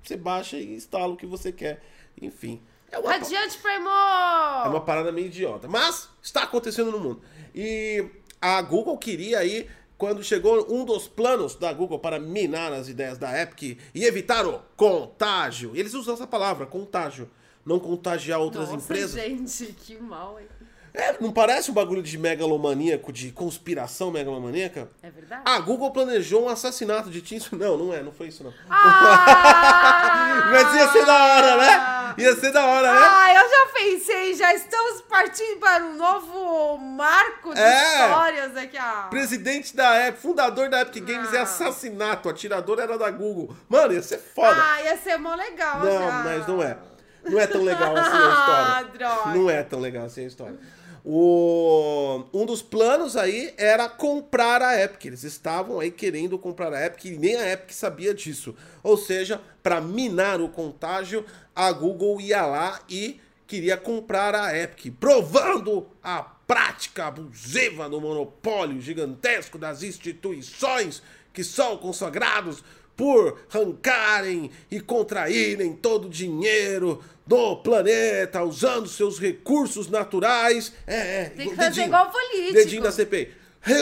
você baixa e instala o que você quer. Enfim. É uma, Adiante, Primo! É uma parada meio idiota. Mas está acontecendo no mundo. E a Google queria aí quando chegou um dos planos da Google para minar as ideias da Epic e evitar o contágio. Eles usam essa palavra, contágio não contagiar outras Nossa, empresas. gente, que mal, hein? É, não parece um bagulho de megalomaníaco, de conspiração megalomaníaca? É verdade. A Google planejou um assassinato de Tim Não, não é, não foi isso não. Ah! Mas ia ser da hora, né? Ia ser da hora, né? Ah, eu já pensei, já estamos partindo para um novo marco de É. histórias aqui. Ah. Presidente da Epic, fundador da Epic Games é Ah. assassinato. O atirador era da Google. Mano, ia ser foda. Ah, ia ser mó legal. não, já. mas não é. Não é tão legal assim a história. Ah, droga. Não é tão legal assim a história. O... Um dos planos aí era comprar a Epic. Eles estavam aí querendo comprar a Epic e nem a Epic sabia disso. Ou seja, para minar o contágio, a Google ia lá e queria comprar a Epic, provando a prática abusiva do monopólio gigantesco das instituições que são consagrados por arrancarem e contraírem todo o dinheiro do planeta, usando seus recursos naturais. É, é. Tem que fazer dedinho, igual político. Dedinho da CPI.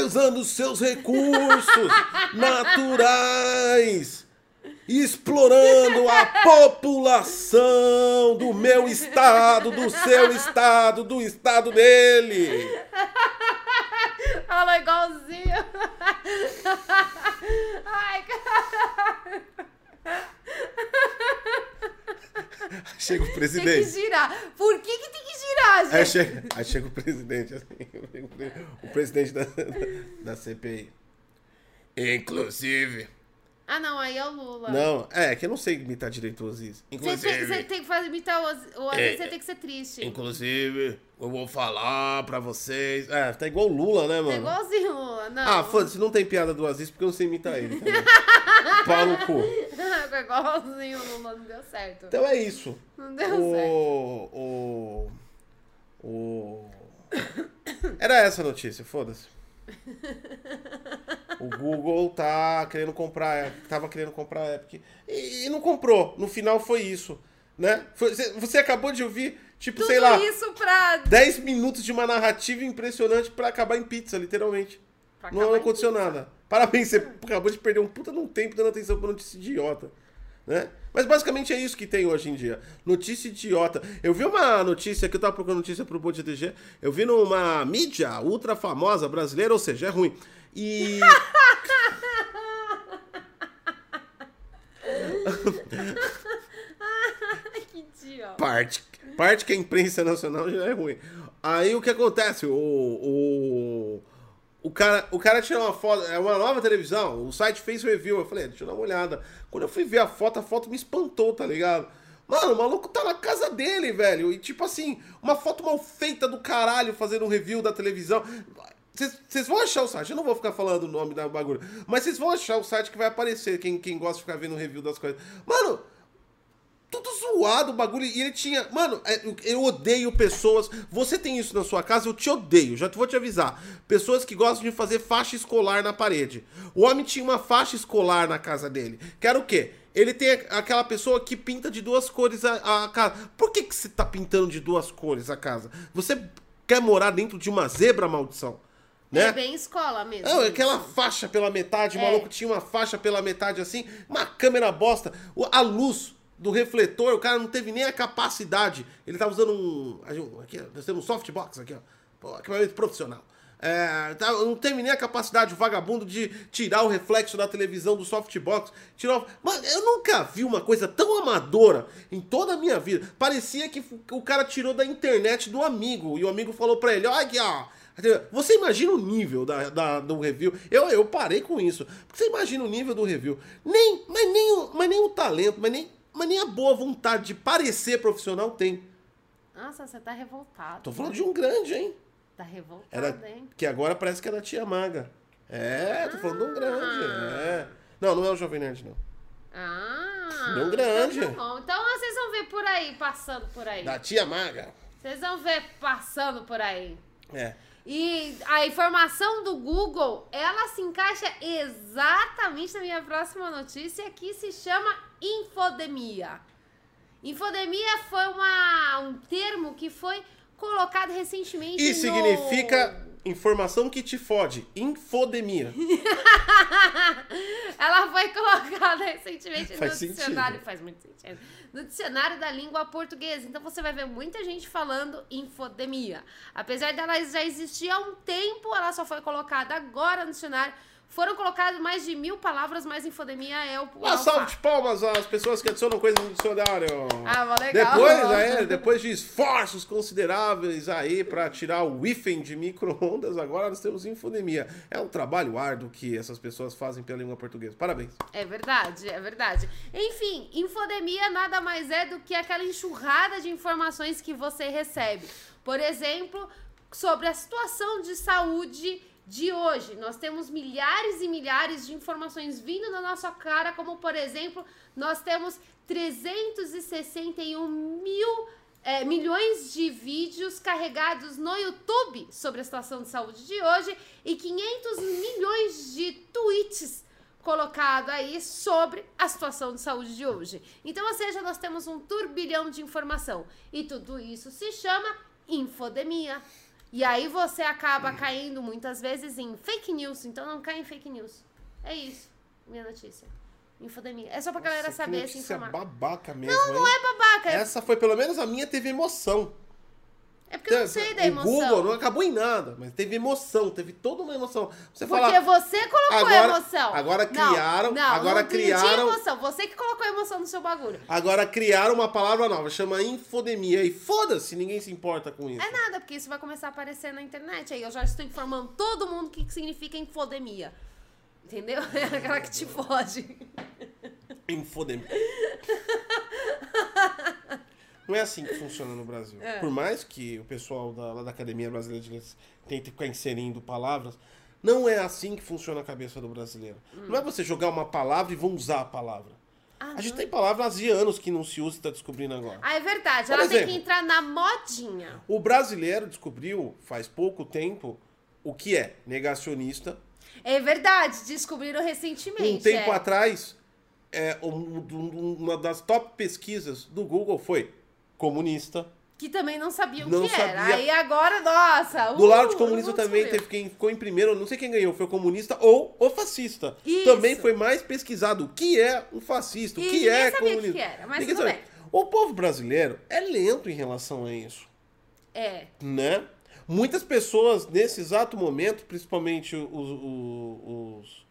Usando seus recursos naturais. Explorando a população do meu estado, do seu estado, do estado dele. Fala igualzinho. Ai, cara. Chega o Tem que presidente. girar. Por que, que tem que girar, gente? Aí chega, aí chega o presidente, assim, o presidente da, da CPI. Inclusive. Ah, não, aí é o Lula. Não, é que eu não sei imitar direito o Aziz. Você tem, Inclusive, você tem que fazer imitar o Aziz, o Aziz, É, você tem que ser triste. inclusive, eu vou falar pra vocês. É, tá igual o Lula, né, É mano? igualzinho o Lula, não. Ah, foda-se, não tem piada do Aziz porque eu não sei imitar ele também. Pau no cu. É igualzinho o Lula, não deu certo. Então é isso. Não deu certo. O. O. O. Era essa a notícia, foda-se. O Google tá querendo comprar, tava querendo comprar a Epic e, e não comprou. No final foi isso, né? Você, você acabou de ouvir, tipo, Tudo sei lá, isso pra. 10 minutos de uma narrativa impressionante pra acabar em pizza, literalmente. pra Não aconteceu nada. Parabéns, você acabou de perder um puta num tempo dando atenção pra notícia idiota. Né? Mas basicamente é isso que tem hoje em dia. Notícia idiota. Eu vi uma notícia, que eu tava procurando notícia pro Bot DG, eu vi numa mídia ultra famosa brasileira, ou seja, é ruim. E. Idiota. parte. Parte que a imprensa nacional já é ruim. Aí o que acontece? O, o, o, cara, o cara tirou uma foto, é uma nova televisão, o site fez review. Eu falei, "É, deixa eu dar uma olhada. Quando eu fui ver a foto, a foto me espantou, tá ligado? Mano, o maluco tá na casa dele, velho. E tipo assim, uma foto mal feita do caralho fazendo um review da televisão. Vocês vão achar o site, eu não vou ficar falando o nome da bagulho, mas vocês vão achar o site que vai aparecer, quem, quem gosta de ficar vendo review das coisas. Mano, tudo zoado o bagulho. E ele tinha. Mano, é, eu- odeio pessoas. Você tem isso na sua casa, eu te odeio. Já vou te avisar. Pessoas que gostam de fazer faixa escolar na parede. O homem tinha uma faixa escolar na casa dele. Que era o quê? Ele tem aquela pessoa que pinta de duas cores a, a casa. Por que, que você tá pintando de duas cores a casa? Você quer morar dentro de uma zebra, maldição? Né? É bem escola mesmo. Não, isso. aquela faixa pela metade, o É. maluco tinha uma faixa pela metade assim, uma câmera bosta, o- a luz do refletor, o cara não teve nem a capacidade. Ele tá usando um. Aqui, nós temos um softbox aqui, ó. Pô, equipamento profissional. É, tá, não teve nem a capacidade, o vagabundo, de tirar o reflexo da televisão do softbox. Tirar, o- Mano, eu nunca vi uma coisa tão amadora em toda a minha vida. Parecia que o cara tirou da internet do amigo. E o amigo falou pra ele: olha aqui, ó. Você imagina o nível da, da- do review? Eu, eu parei com isso. Porque você imagina o nível do review. Nem, mas, nem, mas nem o talento, mas nem, mas nem a boa vontade de parecer profissional tem. Nossa, você tá revoltado. Tô falando de um grande, hein? Tá revoltado, Era, hein? que agora parece que é da tia Maga. É, tô falando de um grande. É. Não, não é o Jovem Nerd, não. Ah. Um grande. Então, tá bom. então vocês vão ver por aí, passando por aí. Da tia Maga. Vocês vão ver passando por aí. É. E a informação do Google, ela se encaixa exatamente na minha próxima notícia, que se chama infodemia. Infodemia foi uma, um termo que foi colocado recentemente E no... significa informação que te fode. Infodemia. Ela foi colocada recentemente Faz no sentido. dicionário, faz muito sentido. No dicionário da língua portuguesa. Então você vai ver muita gente falando infodemia. Apesar dela já existir há um tempo, ela só foi colocada agora no dicionário. Foram colocadas mais de mil palavras, mas infodemia é o. Uma o salva de palmas às pessoas que adicionam coisas no dicionário. Ah, mas legal. Depois, aí, depois de esforços consideráveis aí para tirar o hífen de micro-ondas, agora nós temos infodemia. É um trabalho árduo que essas pessoas fazem pela língua portuguesa. Parabéns. É verdade, é verdade. Enfim, infodemia nada mais é do que aquela enxurrada de informações que você recebe. Por exemplo, sobre a situação de saúde de hoje. Nós temos milhares e milhares de informações vindo na nossa cara, como por exemplo, nós temos 361 mil é, milhões de vídeos carregados no YouTube sobre a situação de saúde de hoje e 500 milhões de tweets colocado aí sobre a situação de saúde de hoje. Então, ou seja, nós temos um turbilhão de informação e tudo isso se chama infodemia. E aí você acaba caindo muitas vezes em fake news, então não cai em fake news. É isso, minha notícia. Infodemia. É só pra galera Nossa, que saber se informar. babaca mesmo, Não, não hein? é babaca, é, Essa foi, pelo menos a minha teve emoção. É porque eu não sei da o emoção. Google não acabou em nada, mas teve emoção, teve toda uma emoção. Você Porque fala, você colocou Agora- emoção. agora Não, criaram- Não, agora não criaram- emoção. Você que colocou emoção no seu bagulho. agora criaram uma palavra nova, chama infodemia. E foda-se, ninguém se importa com isso. É nada, porque isso vai começar a aparecer na internet. Aí eu já estou informando todo mundo o que que significa infodemia. Entendeu? É aquela que te fode. Infodemia. Não é assim que funciona no Brasil. É. Por mais que o pessoal da, lá da Academia Brasileira de Letras tente ficar inserindo palavras, não é assim que funciona a cabeça do brasileiro. Não é você jogar uma palavra e vão usar a palavra. Ah, A gente não. tem palavras de anos que não se usa e está descobrindo agora. Ah, é verdade. Por Ela tem exemplo. que entrar na modinha. O brasileiro descobriu faz pouco tempo o que é negacionista É verdade, descobriram recentemente. Um tempo é. atrás, é, um- um- uma das top pesquisas do Google foi comunista. Que também não sabiam o Não que era. sabia. Aí agora, nossa. Do uh, lado de comunista uh, também descobriu. teve quem ficou em primeiro, não sei quem ganhou, foi o comunista ou o fascista. Isso. Também foi mais pesquisado o que é um fascista, o que ninguém é sabia o que comunista. que era, mas Ninguém tudo sabia. bem. O povo brasileiro é lento em relação a isso, É. né? Muitas pessoas nesse exato momento, principalmente os, os,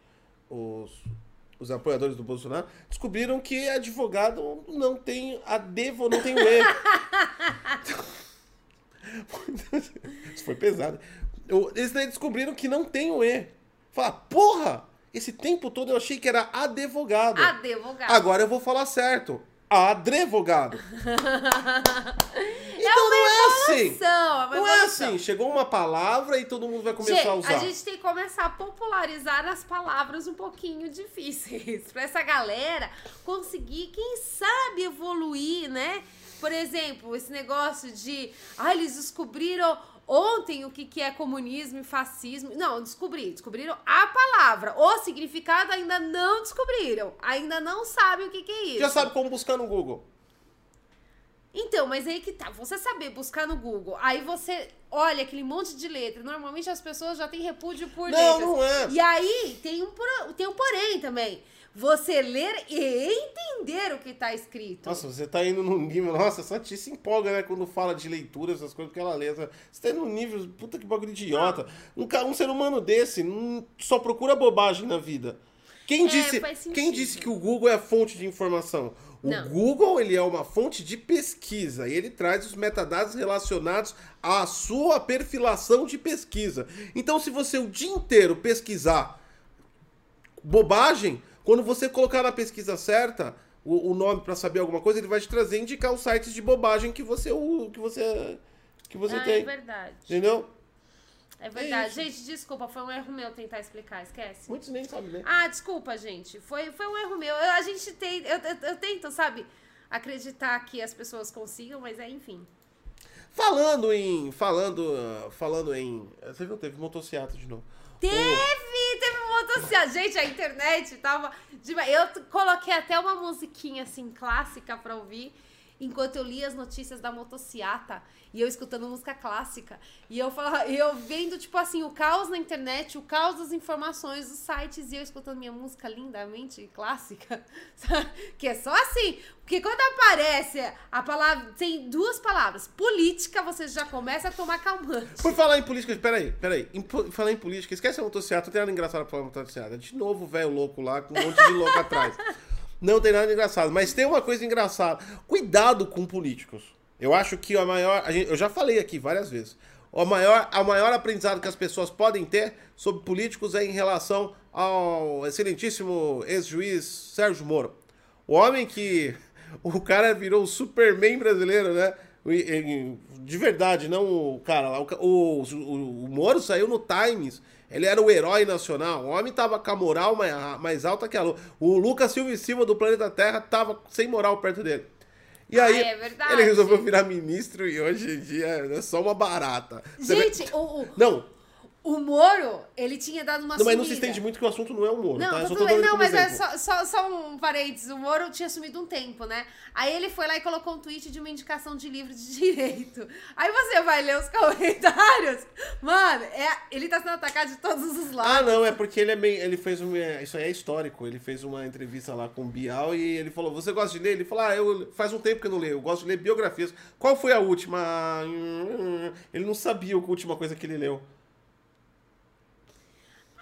os, os apoiadores do Bolsonaro, descobriram que advogado não tem a devo, não tem o E. Isso foi pesado. Eles daí descobriram que não tem o E. Fala, porra! Esse tempo todo eu achei que era advogado. Advogado. Agora eu vou falar certo. Adrevogado. então não é assim. É uma Não é assim. Chegou uma palavra e todo mundo vai começar Gente, a usar. a gente tem que começar a popularizar as palavras um pouquinho difíceis. Pra essa galera conseguir, quem sabe, evoluir, né? Por exemplo, esse negócio de. Ah, eles descobriram ontem o que, que é comunismo e fascismo. Não, descobri. Descobriram a palavra. O significado ainda não descobriram. Ainda não sabem o que, que é isso. Já sabe como buscar no Google. Então, mas aí que tá, você saber buscar no Google, aí você olha aquele monte de letra. Normalmente as pessoas já têm repúdio por Não, letras. não é. E aí tem um, tem um porém também. Você ler e entender o que tá escrito. Nossa, você tá indo num nível. Nossa, essa tia se empolga, né? Quando fala de leitura, essas coisas, porque ela lê. Você tá indo num nível. Puta que bagulho idiota. Um, ca- um ser humano desse não- só procura bobagem na vida. Quem É, disse, quem disse que o Google é a fonte de informação? O Não. Google ele é uma fonte de pesquisa e ele traz os metadados relacionados à sua perfilação de pesquisa. Então, se você o dia inteiro pesquisar bobagem, quando você colocar na pesquisa certa o, o nome para saber alguma coisa, ele vai te trazer indicar os sites de bobagem que você que você que você ah, tem, é verdade. entendeu? É verdade. isso. gente, desculpa, foi um erro meu tentar explicar, esquece. Muitos nem sabem, né? Ah, desculpa, gente. Foi, foi um erro meu. Eu- a gente tem. Eu, eu, eu tento, sabe, acreditar que as pessoas consigam, mas é enfim. Falando em falando falando em, você viu, teve motocicleta de novo. Teve, teve motocicleta. Gente, a internet tava. demais. Eu coloquei até uma musiquinha assim clássica pra ouvir enquanto eu lia as notícias da motociata e eu escutando música clássica. E eu falava, eu vendo, tipo assim, o caos na internet, o caos das informações dos sites, e eu escutando minha música lindamente clássica. Que é só assim. Porque quando aparece a palavra. Tem duas palavras. Política, você já começa a tomar calmante. Por falar em política, peraí, peraí. Em falar em política, esquece a motocicleta, não tem nada engraçado pra falar motocicleta. De novo, velho louco lá, com um monte de louco atrás. Não tem nada engraçado. Mas tem uma coisa engraçada. Cuidado com políticos. Eu acho que a maior. a gente- eu já falei aqui várias vezes. O maior, a maior aprendizado que as pessoas podem ter sobre políticos é em relação ao excelentíssimo ex-juiz Sérgio Moro. O homem que. O cara virou o Superman brasileiro, né? De verdade, não o cara lá. O, o, o Moro saiu no Times. Ele era o herói nacional. O homem tava com a moral mais, mais alta que a lua. O Lucas Silva e Silva do planeta Terra tava sem moral perto dele. E aí, é ele resolveu virar ministro e hoje em dia é só uma barata. Você vê- Gente, o, o, Não, o Moro, ele tinha dado uma não, mas não se sumida. estende muito que o assunto não é o Moro, Não, tá? Eu só não mas é exemplo. só, só, só um parênteses. O Moro tinha sumido um tempo, né? Aí ele foi lá e colocou um tweet de uma indicação de livro de direito. Aí você vai ler os comentários. Mano, é, ele tá sendo atacado de todos os Ah, lados. não, é porque ele é meio. Ele fez um. é, Isso aí é histórico. Ele fez uma entrevista lá com o Bial e ele falou: Você gosta de ler? Ele falou: Ah, eu faz um tempo que eu não leio. Eu gosto de ler biografias. Qual foi a última? Ele não sabia a última coisa que ele leu.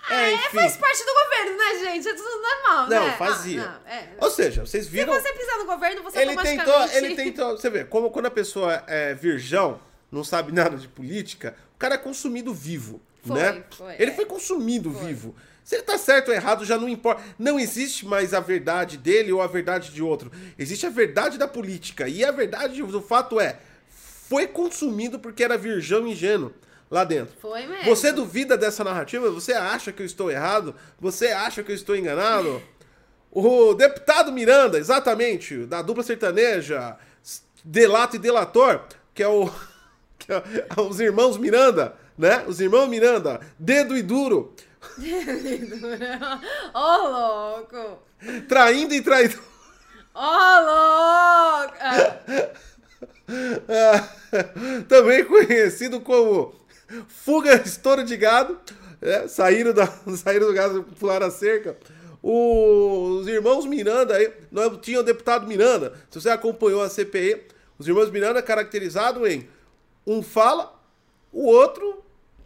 É, É, faz parte do governo, né, gente? É tudo normal, Não, né? fazia. Ah, não, é. Ou seja, vocês Se viram. você pisar no governo, você Ele tentou, automaticamente... ele tentou. Você vê, como quando a pessoa é virgão, não sabe nada de política, o cara é consumido vivo, Foi, né? foi, ele é. foi consumido Foi. vivo. Se ele tá certo ou errado, já não importa. Não existe mais a verdade dele ou a verdade de outro. Existe a verdade da política. E a verdade do fato é, foi consumido porque era virgão ingênuo lá dentro. Foi mesmo. Você duvida dessa narrativa? Você acha que eu estou errado? Você acha que eu estou enganado? O deputado Miranda, exatamente, da dupla sertaneja, delato e delator, que é o. que é os irmãos Miranda, né? Os irmãos Miranda, dedo e duro. Ô, louco! Traindo e traidor. Ô, louco! Ah, Ah, também conhecido como fuga estouro de gado, é, saíram, da, saíram do gado, pularam a cerca. Os irmãos Miranda aí, nós tinha o deputado Miranda, se você acompanhou a CPI, os irmãos Miranda caracterizado em um fala, o outro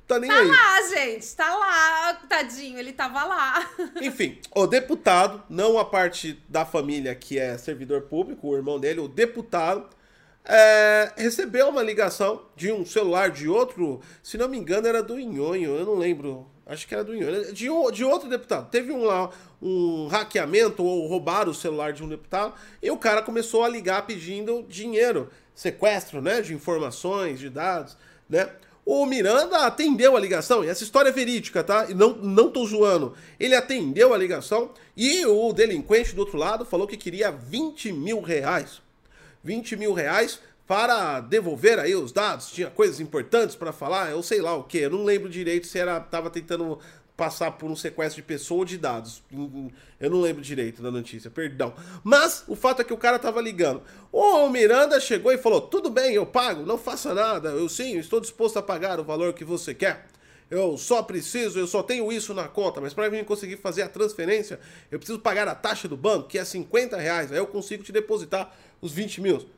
tá nem tá aí. lá, gente, tá lá, tadinho, ele tava lá. Enfim, o deputado, não a parte da família que é servidor público, o irmão dele, o deputado, é, recebeu uma ligação de um celular de outro, se não me engano era do Inhonho, eu não lembro, acho que era do Inhonho, de, um, de outro deputado. Teve um lá, um hackeamento ou roubaram o celular de um deputado e o cara começou a ligar pedindo dinheiro, sequestro, né, de informações, de dados, né? O Miranda atendeu a ligação, e essa história é verídica, tá? E não, não tô zoando. Ele atendeu a ligação e o delinquente do outro lado falou que queria 20 mil reais. 20 mil reais para devolver aí os dados. Tinha coisas importantes para falar, eu sei lá o que. Eu não lembro direito se era tava tentando passar por um sequestro de pessoa ou de dados. Eu não lembro direito da notícia, perdão. Mas o fato é que o cara tava ligando. O Miranda chegou e falou: "Tudo bem, eu pago, não faça nada. Eu sim, estou disposto a pagar o valor que você quer." Eu só preciso, eu só tenho isso na conta, mas para mim conseguir fazer a transferência, eu preciso pagar a taxa do banco, que é 50 reais. Aí eu consigo te depositar os 20 mil.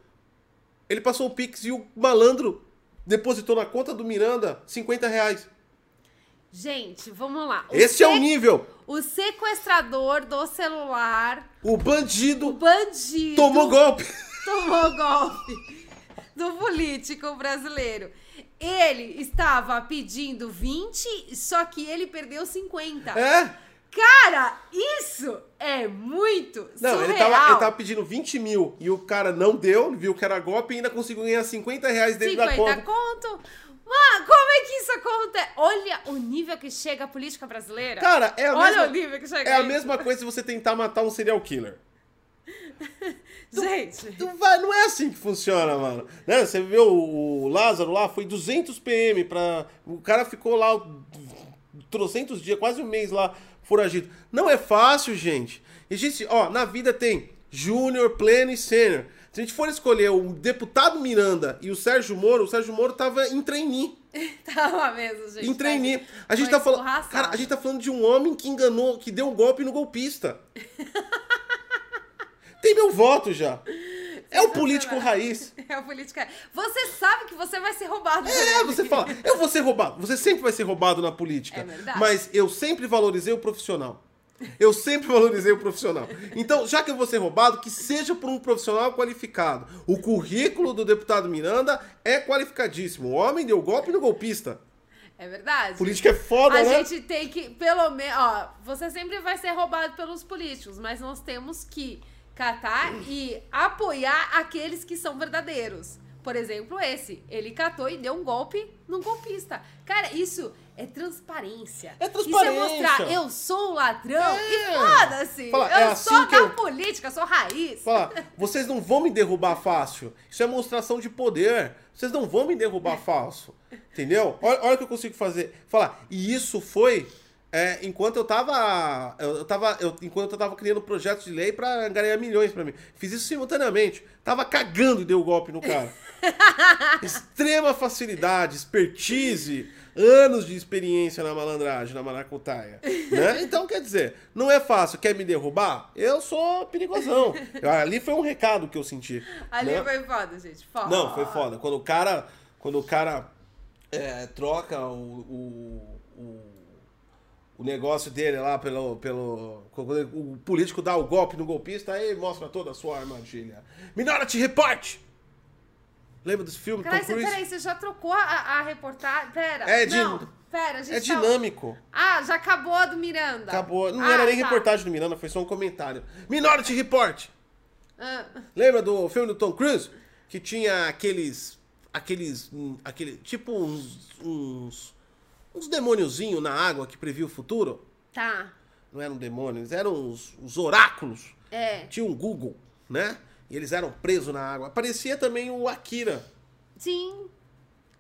Ele passou o Pix e o malandro depositou na conta do Miranda 50 reais. Gente, vamos lá. O Esse é o nível. O sequestrador do celular, O o bandido bandido. tomou golpe. tomou golpe do político brasileiro. Ele estava pedindo 20, só que ele perdeu 50. É? Cara, isso é muito Não, surreal. ele tava, ele tava pedindo 20 mil e o cara não deu, viu que era golpe e ainda conseguiu ganhar 50 reais dentro da 50 conta. conto. Mano, como é que isso acontece? Olha o nível que chega a política brasileira. Cara, é a Olha mesma, o nível que chega é a mesma coisa se você tentar matar um serial killer. Gente, Não, vai, não é assim que funciona, mano. Né? Você viu o Lázaro lá, foi 200 PM pra... O cara ficou lá trocentos dias, quase um mês lá, foragido. Não é fácil, gente. Existe, ó, na vida tem júnior, pleno e sênior. Se a gente for escolher o deputado Miranda e o Sérgio Moro, o Sérgio Moro tava em trainee. tava mesmo, gente. Em trainee. A gente tá falando. Cara, a gente tá falando de um homem que enganou, que deu um golpe no golpista. Tem meu voto já. É o político raiz. É a política. Você sabe que você vai ser roubado. É, você fala, eu vou ser roubado. Você sempre vai ser roubado na política. É verdade. Mas eu sempre valorizei o profissional. Eu sempre valorizei o profissional. Então, já que eu vou ser roubado, que seja por um profissional qualificado. O currículo do deputado Miranda é qualificadíssimo. O homem deu golpe no golpista. É verdade. Política é foda, a né? gente tem que, pelo menos, ó, você sempre vai ser roubado pelos políticos, mas nós temos que catar e apoiar aqueles que são verdadeiros. Por exemplo, esse. Ele catou e deu um golpe num golpista. Cara, isso é transparência. É Isso transparência. é mostrar, eu sou um ladrão É. e foda-se. Eu é assim sou da eu- política, sou raiz. Fala, vocês não vão me derrubar fácil. Isso é mostração de poder. Vocês não vão me derrubar fácil. Entendeu? Olha, olha o que eu consigo fazer. Falar, e isso foi é, enquanto eu tava. Eu, tava. eu- enquanto eu tava criando projetos de lei pra ganhar milhões pra mim. Fiz isso simultaneamente. Tava cagando e dei o golpe no cara. Extrema facilidade, expertise, anos de experiência na malandragem, na maracutaia. Né? Então, quer dizer, não é fácil. Quer me derrubar? Eu sou perigosão. Ali foi um recado que eu senti. Ali né? foi foda, gente. Foda. Não, foi foda. Quando o cara, quando o cara é, troca o, o, o negócio dele lá pelo, pelo. O político dá o golpe no golpista, aí mostra toda a sua armadilha. Minority Report! Lembra desse filme? Caralho, você, peraí, você já trocou a, a reportagem? Pera. É di- Não, pera, a gente É tá- dinâmico. Ah, já acabou a do Miranda. Acabou. Não Ah, era nem tá. reportagem do Miranda, foi só um comentário. Minority Report! Ah, Lembra do filme do Tom Cruise? Que tinha aqueles. Aqueles. hum, Aquele, tipo uns. Uns, uns demôniozinhos na água que previa o futuro. tá. Não eram demônios, eram uns, uns oráculos. É. Tinha um Google, né? E eles eram presos na água. Aparecia também o Akira. Sim.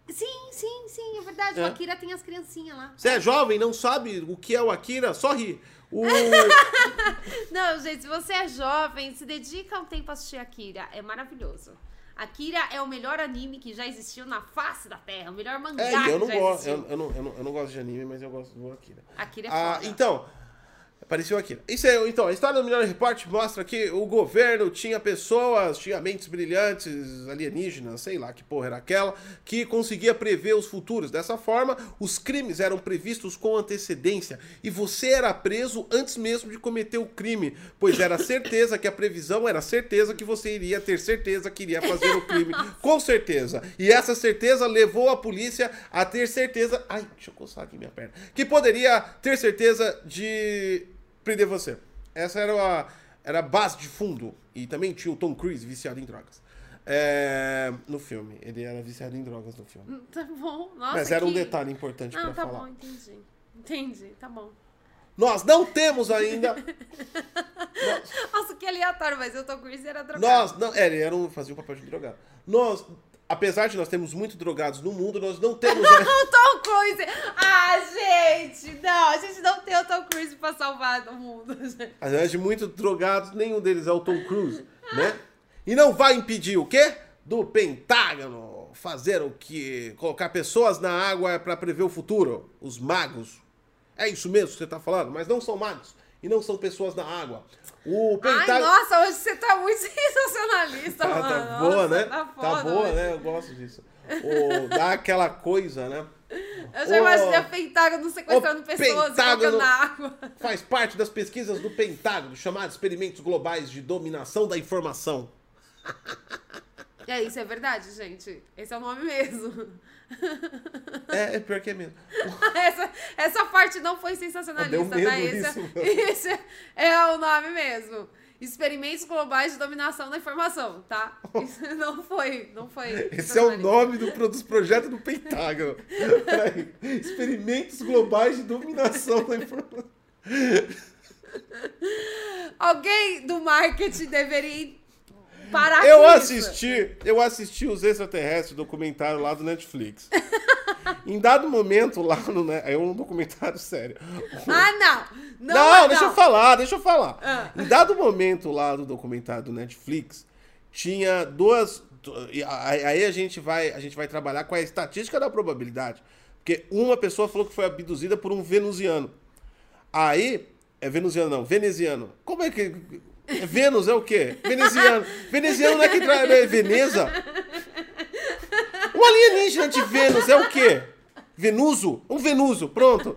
Sim, sim, sim, é verdade. É. O Akira tem as criancinhas lá. Você é jovem, não sabe o que é o Akira? Só ri. O... Não, gente, se você é jovem, se dedica um tempo a assistir Akira. É maravilhoso. Akira é o melhor anime que já existiu na face da Terra. O melhor mangá É, eu que não já gosto. existiu. Eu, eu não, eu, não, eu não gosto de anime, mas eu gosto do Akira. Akira é Ah, foda. então, apareceu aqui. Isso aí, então, a história do Melhor Report mostra que o governo tinha pessoas, tinha mentes brilhantes, alienígenas, sei lá que porra era aquela, que conseguia prever os futuros. Dessa forma, os crimes eram previstos com antecedência e você era preso antes mesmo de cometer o crime, pois era certeza que a previsão era certeza que você iria ter certeza que iria fazer o crime, com certeza. E essa certeza levou a polícia a ter certeza, ai, deixa eu coçar aqui minha perna, que poderia ter certeza de prender você. Essa era a, era a base de fundo. E também tinha o Tom Cruise viciado em drogas. É, no filme. Ele era viciado em drogas no filme. Tá bom. Nossa, Mas era um que- detalhe importante Não, pra tá falar. bom, entendi. Entendi, tá bom. Nós não temos ainda. Nossa, que aleatório, mas eu tô com isso era drogado. nós não. É, ele era um, fazia um papel de drogado. Nós, apesar de nós termos muito drogados no mundo, nós não temos. ainda- O Tom Cruise! Ah, gente! Não, a gente não tem o Tom Cruise pra salvar o mundo, gente. Apesar de muito drogados, nenhum deles é o Tom Cruise, né? E não vai impedir o quê? Do Pentágono fazer o que? Colocar pessoas na água para prever o futuro. Os magos. É isso mesmo que você tá falando, mas não são magos. E não são pessoas na água. O Ai, Pentágono. nossa, hoje você tá muito sensacionalista, Ah, mano. tá boa, Nossa, né? Tá, Tá, foda, boa, velho. né? Eu gosto disso. O, dá aquela coisa, né? Eu já Ô, imaginei a Pentágono sequestrando ô, pessoas Pentágono. na água. Faz parte das pesquisas do Pentágono, chamados experimentos globais de dominação da informação. É, isso é verdade, gente. Esse é o nome mesmo. É, é pior que é mesmo. Essa, essa parte não foi sensacionalista, tá? Esse, isso, esse é o nome mesmo. Experimentos globais de dominação da informação, tá? Isso não foi, não foi. Esse é o nome do, dos projetos do Pentágono. Peraí. Experimentos globais de dominação da informação. Alguém do marketing deveria parar Eu com isso. assisti, eu assisti os extraterrestres documentário lá do Netflix. Em dado momento lá no né, é um documentário sério. Ah, não! Não, Não, não, deixa eu falar, deixa eu falar. Ah. Em dado momento lá do documentário do Netflix, tinha duas. Aí a gente vai, a gente vai trabalhar com a estatística da probabilidade. Porque uma pessoa falou que foi abduzida por um venusiano. Aí. É venusiano, não, veneziano. Como é que. É Vênus é o quê? Veneziano. Veneziano não é que tra- é Veneza? Um alienígena de Vênus é o quê? Venuso? Um venuso, pronto.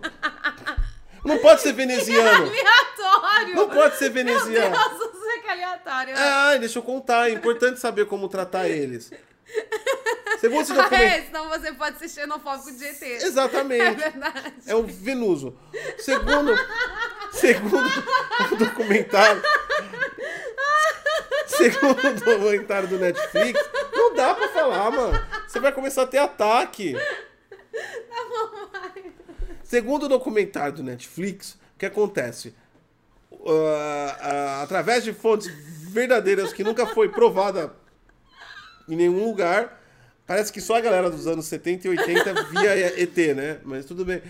Não pode ser veneziano. Aleatório! Não pode ser Meu veneziano. Deus, do céu, que aleatório. Ai, deixa eu contar. É importante saber como tratar eles. Ah, documento. é, senão você pode ser xenofóbico de ET. É Exatamente. verdade. É o Venuso. Segundo, segundo o documentário. Segundo o documentário do Netflix, não dá pra falar, mano. Você vai começar a ter ataque. Segundo o documentário do Netflix, o que acontece? Ah, ah, através de fontes verdadeiras que nunca foi provada em nenhum lugar, parece que só a galera dos anos 70 e 80 via ET, né? Mas tudo bem.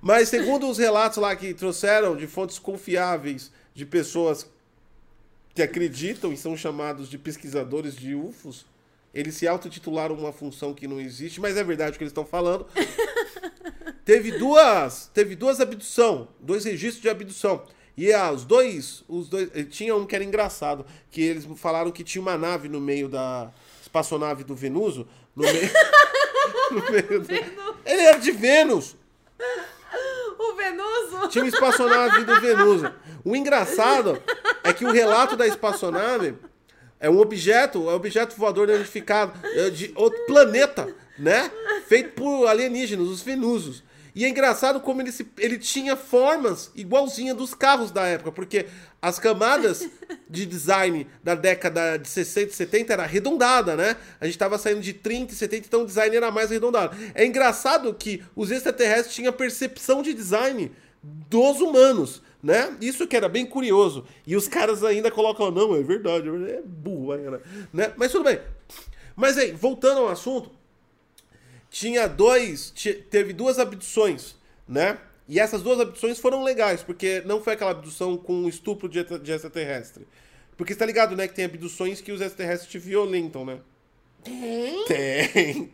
Mas segundo os relatos lá que trouxeram de fontes confiáveis de pessoas que acreditam e são chamados de pesquisadores de UFOs, eles se autotitularam uma função que não existe, mas é verdade o que eles estão falando. teve duas, teve duas abdução, dois registros de abdução. E ah, os dois, os dois, tinha um que era engraçado, que eles falaram que tinha uma nave no meio da espaçonave do Venuso, no meio, no meio do, ele era de Vênus. O Venuso. Tinha uma espaçonave do Venuso. O engraçado é que o relato da espaçonave é um objeto, é um objeto voador identificado é de outro planeta, né? Feito por alienígenas, os venusos. E é engraçado como ele, se, ele tinha formas igualzinha dos carros da época, porque as camadas de design da década de 60 e 70 era arredondada, né? A gente tava saindo de 30 e 70, então o design era mais arredondado. É engraçado que os extraterrestres tinham percepção de design dos humanos, né? Isso que era bem curioso. E os caras ainda colocam, não, é verdade, é, é burro, né? Mas tudo bem. Mas aí, voltando ao assunto, tinha dois, teve duas abduções, né? E essas duas abduções foram legais, porque não foi aquela abdução com estupro de, de extraterrestre. Porque você tá ligado, né, que tem abduções que os extraterrestres te violentam, né? Tem? Tem.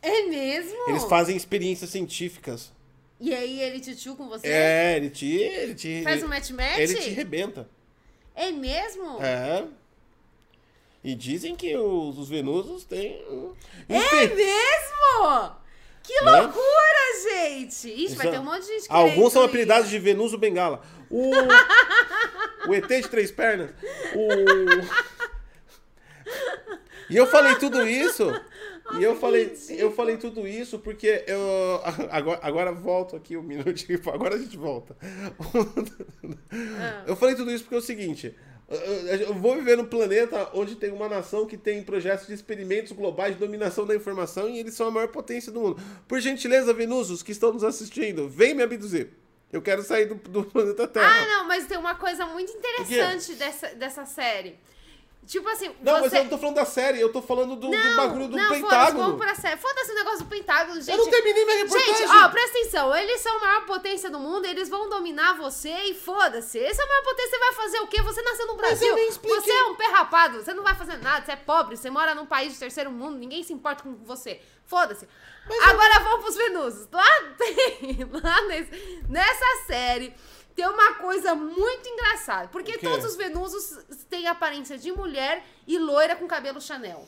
É mesmo? Eles fazem experiências científicas. E aí ele te com você? É, ele te. Ele te Faz um match-match? Ele te rebenta. É mesmo? É. E dizem que os, os venusos têm. É mesmo? Que Né? loucura, gente! Ixi, vai São- ter um monte de gente Alguns são apelidados de Venuso Bengala. O. o ET de três pernas. O. E eu falei tudo isso. E eu falei, eu falei tudo isso porque eu. Agora, agora volto aqui um minutinho. Agora a gente volta. Ah. Eu falei tudo isso porque é o seguinte. Eu- vou viver num planeta onde tem uma nação que tem projetos de experimentos globais de dominação da informação e eles são a maior potência do mundo. Por gentileza, Venusos que estão nos assistindo, vem me abduzir. Eu quero sair do, do planeta Terra. Ah, não, mas tem uma coisa muito interessante dessa, dessa série. Tipo assim, Não, mas você... eu não tô falando da série, eu tô falando do, do Não, bagulho do não, Pentágono. vamos pra série. Foda-se o negócio do Pentágono, gente. Eu não terminei minha reportagem. Gente, ó, presta atenção. Eles são a maior potência do mundo, eles vão dominar você e foda-se. Esse é a maior potência, você vai fazer o quê? Você nasceu no Mas Brasil. eu. Você é um pé rapado, você não vai fazer nada, você é pobre, você mora num país de terceiro mundo, ninguém se importa com você. Foda-se. Agora vamos pros Venusos. Lá tem, lá nesse- nessa série, tem uma coisa muito engraçada. Porque todos os Venusos têm aparência de mulher e loira com cabelo Chanel.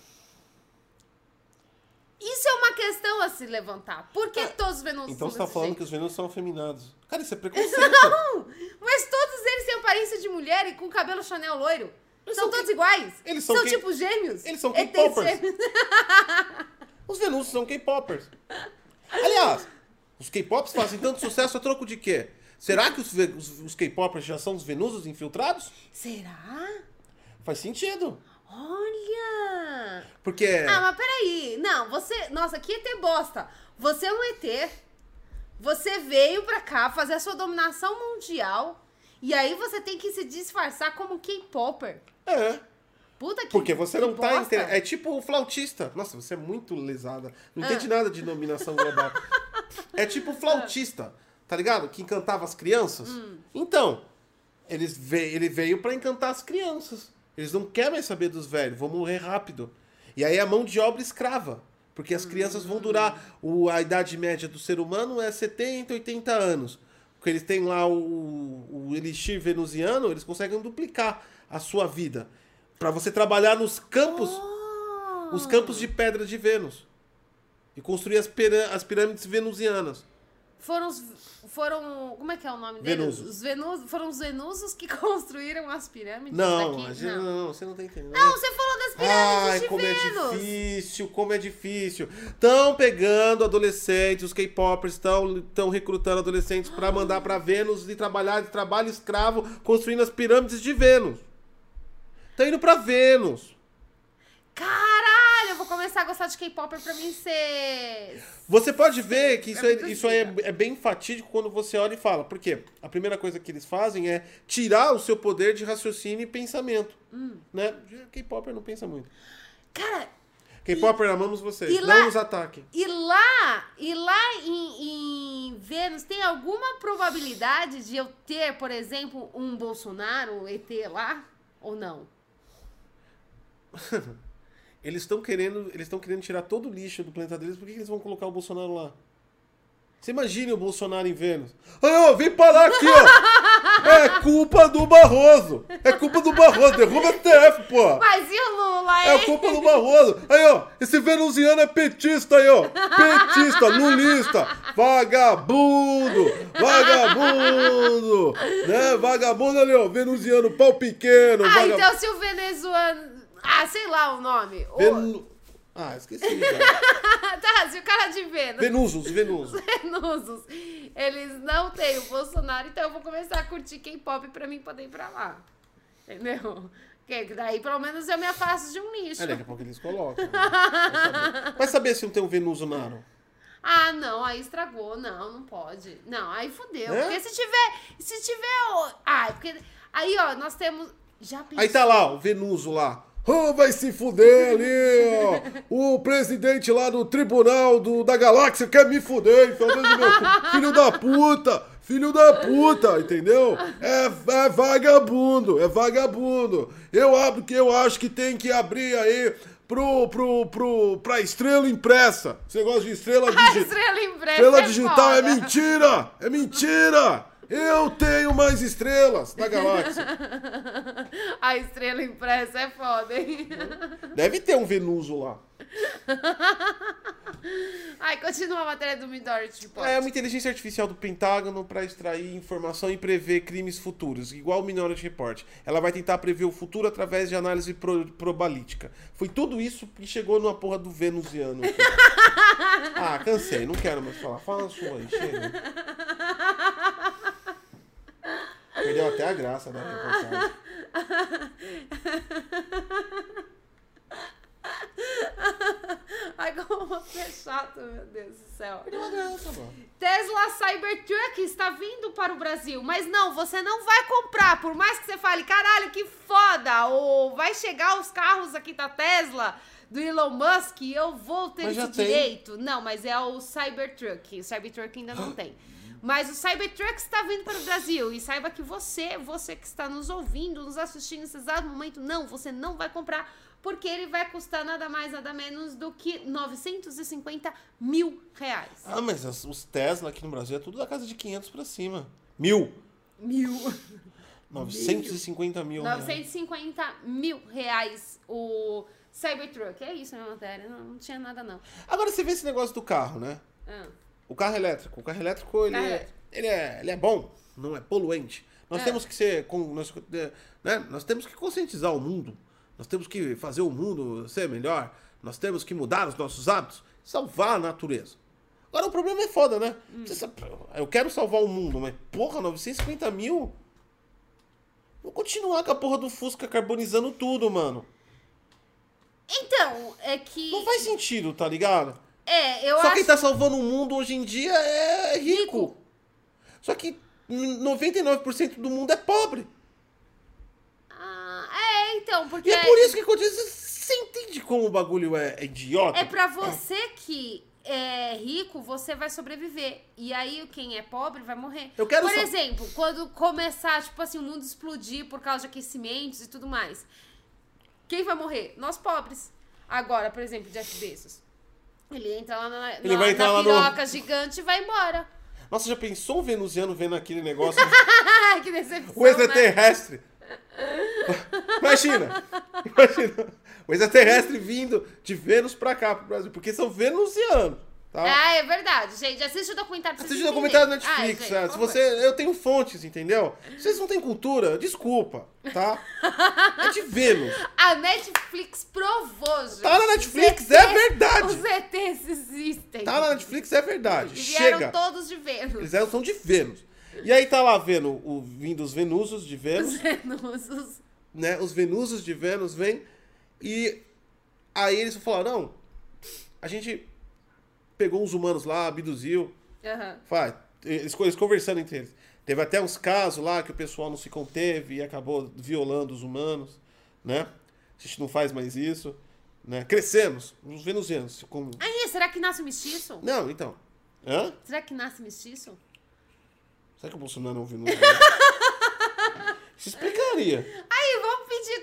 Isso é uma questão a se levantar. Por que todos os Venusos Então você tá falando jeito? que os Venusos são afeminados. Cara, isso é preconceito. Não! Mas todos eles têm aparência de mulher e com cabelo Chanel loiro. Eles são são todos iguais. Eles são são quem- tipo gêmeos. Eles são ETs K-popers. Os Venusos são K-popers. Aliás, os K-pops fazem tanto sucesso a troco de quê? Será que os, os- os K-popers já são os Venusos infiltrados? Será? Faz sentido. Olha! Porque. Ah, mas peraí. Não, você. Nossa, que ET bosta. Você é um ET. Você veio pra cá fazer a sua dominação mundial. E aí você tem que se disfarçar como K-Popper. É. Puta que Porque você que não tá. bosta. Inte... É tipo o flautista. Nossa, você é muito lesada. Não Ah. entende nada de dominação global. é tipo o flautista, tá ligado? Que encantava as crianças. Hum. Então, eles ve... ele veio pra encantar as crianças. Eles não querem mais saber dos velhos, vão morrer rápido. E aí a mão de obra escrava. Porque as crianças vão durar. O... A idade média do ser humano é 70, 80 anos. Porque eles têm lá o, o elixir venusiano, eles conseguem duplicar a sua vida. Pra você trabalhar nos campos Oh. os campos de pedra de Vênus. E construir as, as pirâmides venusianas. Foram os. Foram. Como é que é o nome deles? Venusos. Os Venus, foram os Venusos que construíram as pirâmides Não, daqui? gente- não. não, você não tá entendendo. Não, você falou das pirâmides Ai, de como Vênus. é difícil, como é difícil. Estão pegando adolescentes, os K-popers estão recrutando adolescentes pra mandar pra Vênus e trabalhar de trabalho escravo construindo as pirâmides de Vênus. Estão indo pra Vênus. Caralho, vou começar a gostar de K-Popper pra mim ser. Você pode ver que isso, É é, isso aí é, é bem fatídico quando você olha e fala. Por quê? A primeira coisa que eles fazem é tirar o seu poder de raciocínio e pensamento. Hum. Né? K-Popper não pensa muito. Cara, K-Popper, amamos vocês. e não lá- nos ataquem. e lá, e lá em, em Vênus tem alguma probabilidade de eu ter, por exemplo, um Bolsonaro, um ET lá? Ou não? Eles estão querendo, eles estão querendo tirar todo o lixo do planeta deles. Por que que eles vão colocar o Bolsonaro lá? Você imagine o Bolsonaro em Vênus. Ah, ó, vem parar aqui, ó. É culpa do Barroso. É culpa do Barroso. Derruba a TF, pô. Mas e o Lula, É hein? culpa do Barroso. Aí, ó, esse venusiano é petista aí, ó. Petista, lulista, vagabundo, vagabundo, né? Vagabundo ali, ó, venusiano, pau pequeno, Ah, vagabundo. então se o venezuelano. Ah, sei lá o nome. Venu... Ah, esqueci tá, se o cara de Vênus. Venusos, Venusos. Venusos, eles não têm o Bolsonaro, então eu vou começar a curtir K-pop pra mim poder ir pra lá. Entendeu? Que daí pelo menos eu me afasto de um lixo. É, daqui a pouco eles colocam. né? Vai saber. Vai saber se não tem um Venuso Naro. Ah, não, aí estragou. Não, não pode. Não, aí fudeu. É? Porque se tiver. Se tiver. Ah, porque. Aí, ó, nós temos. Já pensou? Aí tá lá, o Venuso lá. Oh, vai se fuder ali, ó. O presidente lá do tribunal do, da galáxia quer me fuder, então, meu, filho da puta, filho da puta, entendeu? É, é vagabundo, é vagabundo. Eu abro que eu acho que tem que abrir aí pro, pro, pro, pra estrela impressa. Você gosta de estrela digital? estrela impressa Estrela é digital é foda. mentira! É mentira! Eu tenho mais estrelas na galáxia. A estrela impressa é foda, hein? Deve ter um Venuso lá. Ai, continua a matéria do Midority Report. É uma inteligência artificial do Pentágono para extrair informação e prever crimes futuros, igual o Minority Report. Ela vai tentar prever o futuro através de análise pro- probalística. Foi tudo isso que chegou numa porra do venusiano. ah, cansei, não quero mais falar. Fala a sua aí, chega. Perdeu até a graça da reportagem. Ai, como você é chato, meu Deus do céu. Perdeu a graça, mano. Tesla Cybertruck está vindo para o Brasil, mas não, você não vai comprar, por mais que você fale, caralho, que foda, ou vai chegar os carros aqui da Tesla, do Elon Musk, e eu vou ter Mas esse tem. direito. Não, mas é o Cybertruck, o Cybertruck ainda não tem. Mas o Cybertruck está vindo para o Brasil, e saiba que você, você que está nos ouvindo, nos assistindo nesse exato momento, não, você não vai comprar, porque ele vai custar nada mais, nada menos do que 950 mil reais. Ah, mas as- os Tesla aqui no Brasil é tudo da casa de 500 pra cima. Mil. Mil. 950 mil. reais. 950 mil reais o Cybertruck. É isso, minha matéria. Não, não tinha nada, não. Agora você vê esse negócio do carro, né? Ah, O carro elétrico. O carro elétrico, ele, é, ele, é, ele é bom, não é poluente. Nós É. temos que ser. com- Nós, né? nós temos que conscientizar o mundo. Nós temos que fazer o mundo ser melhor. Nós temos que mudar os nossos hábitos. Salvar a natureza. Agora o problema é foda, né? Hum. Eu quero salvar o mundo, mas porra, 950 mil? Vou continuar com a porra do Fusca carbonizando tudo, mano. Então, é que. Não faz sentido, tá ligado? É, eu Só acho. quem tá salvando o mundo hoje em dia é rico. Rico. Só que 99% do mundo é pobre. Ah, é, então, porque. E é por isso que acontece. Você entende como o bagulho é, é idiota? É pra você que é rico, você vai sobreviver. E aí, quem é pobre vai morrer. Eu quero Por só- exemplo, quando começar, tipo assim, o mundo explodir por causa de aquecimentos e tudo mais. Quem vai morrer? Nós pobres. Agora, por exemplo, Jeff Bezos. Ele entra lá na, Ele na, vai entrar na lá no- piroca gigante e vai embora. Nossa, já pensou um venusiano vendo aquele negócio? Que decepção, o extraterrestre. Imagina. Imagina. O extraterrestre vindo de Vênus pra cá, pro Brasil. Porque são venusianos. Tá? Ah, é verdade, gente. Assiste o documentário Assiste o documentário da. Netflix. Ai, é. gente, Se por você, eu tenho fontes, entendeu? Vocês não têm cultura, desculpa, tá? É de Vênus. A Netflix provou, gente. Tá na Netflix, Os é ETs verdade. Os ETs existem. Tá na Netflix, é verdade. E vieram Chega. todos de Vênus. Eles eram, são de Vênus. E aí tá lá vendo o, vindo os Venusos de Vênus, os- né? Os Venusos de Vênus vêm e aí eles falaram, não, a gente pegou uns humanos lá, abduziu, Aham. Faz. Eles, eles conversando entre eles. Teve até uns casos lá que o pessoal não se conteve e acabou violando os humanos, né? A gente não faz mais isso, né? Crescemos, os venusianos. se com- Aí, será que nasce mestiço? Não, então. Hã? Será que nasce mestiço? Será que o Bolsonaro é um venusiano? Isso explicaria.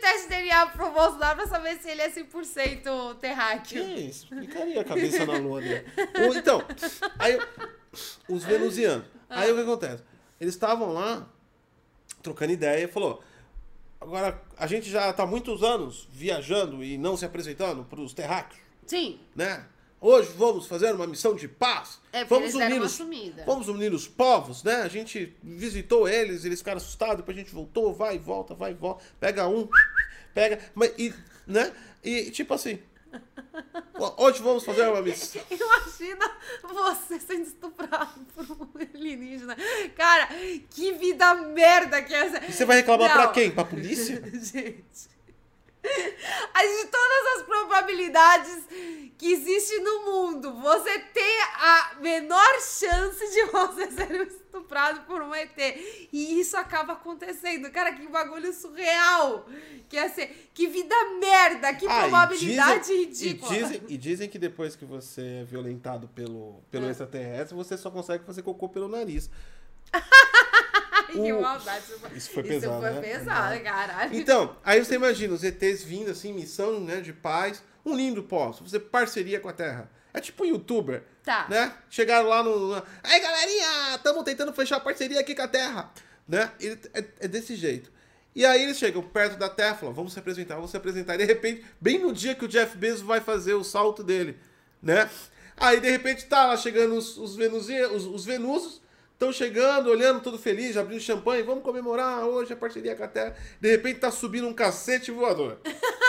Teste de DNA pro Bolsonaro pra saber se ele é 100% Que terráqueo. isso? Explicaria a cabeça na lua dele. Ou, então, aí os venusianos. Aí o que acontece? Eles estavam lá trocando ideia e falou: agora a gente já tá há muitos anos viajando e não se apresentando para os terráqueos, Sim. né? Hoje vamos fazer uma missão de paz. É, vamos unir os, vamos unir os povos, né? A gente visitou eles, eles ficaram assustados, depois a gente voltou, vai e volta, vai e volta, pega um, pega, mas e, né? E tipo assim, hoje vamos fazer uma missão. Imagina você sendo estuprado por um alienígena. Cara, que vida merda que é essa. E você vai reclamar Não. pra quem? Pra polícia? Gente. de todas as probabilidades que existe no mundo, você tem a menor chance de você ser estuprado por um ET. E isso acaba acontecendo. Cara, que bagulho surreal. Que é que vida merda, que Ah, probabilidade dizem- ridícula. E dizem, e dizem que depois que você é violentado pelo, pelo É. extraterrestre, você só consegue fazer cocô pelo nariz. Que maldade. Isso foi, pesado, Isso foi né? pesado, caralho. Então, aí você imagina os ETs vindo assim, missão né, de paz, um lindo posto, fazer parceria com a Terra. É tipo um youtuber, Tá. né? Chegaram lá no... no- Aí, galerinha, estamos tentando fechar parceria aqui com a Terra, né? Ele- é, é desse jeito. E aí eles chegam perto da Terra, falam, vamos se apresentar, vamos se apresentar. E de repente, bem no dia que o Jeff Bezos vai fazer o salto dele, né? Aí de repente tá lá chegando os, os, venusi- os, os venusos, estão chegando, olhando todo feliz, abrindo champanhe, vamos comemorar hoje a parceria com a Terra. De repente tá subindo um cacete voador.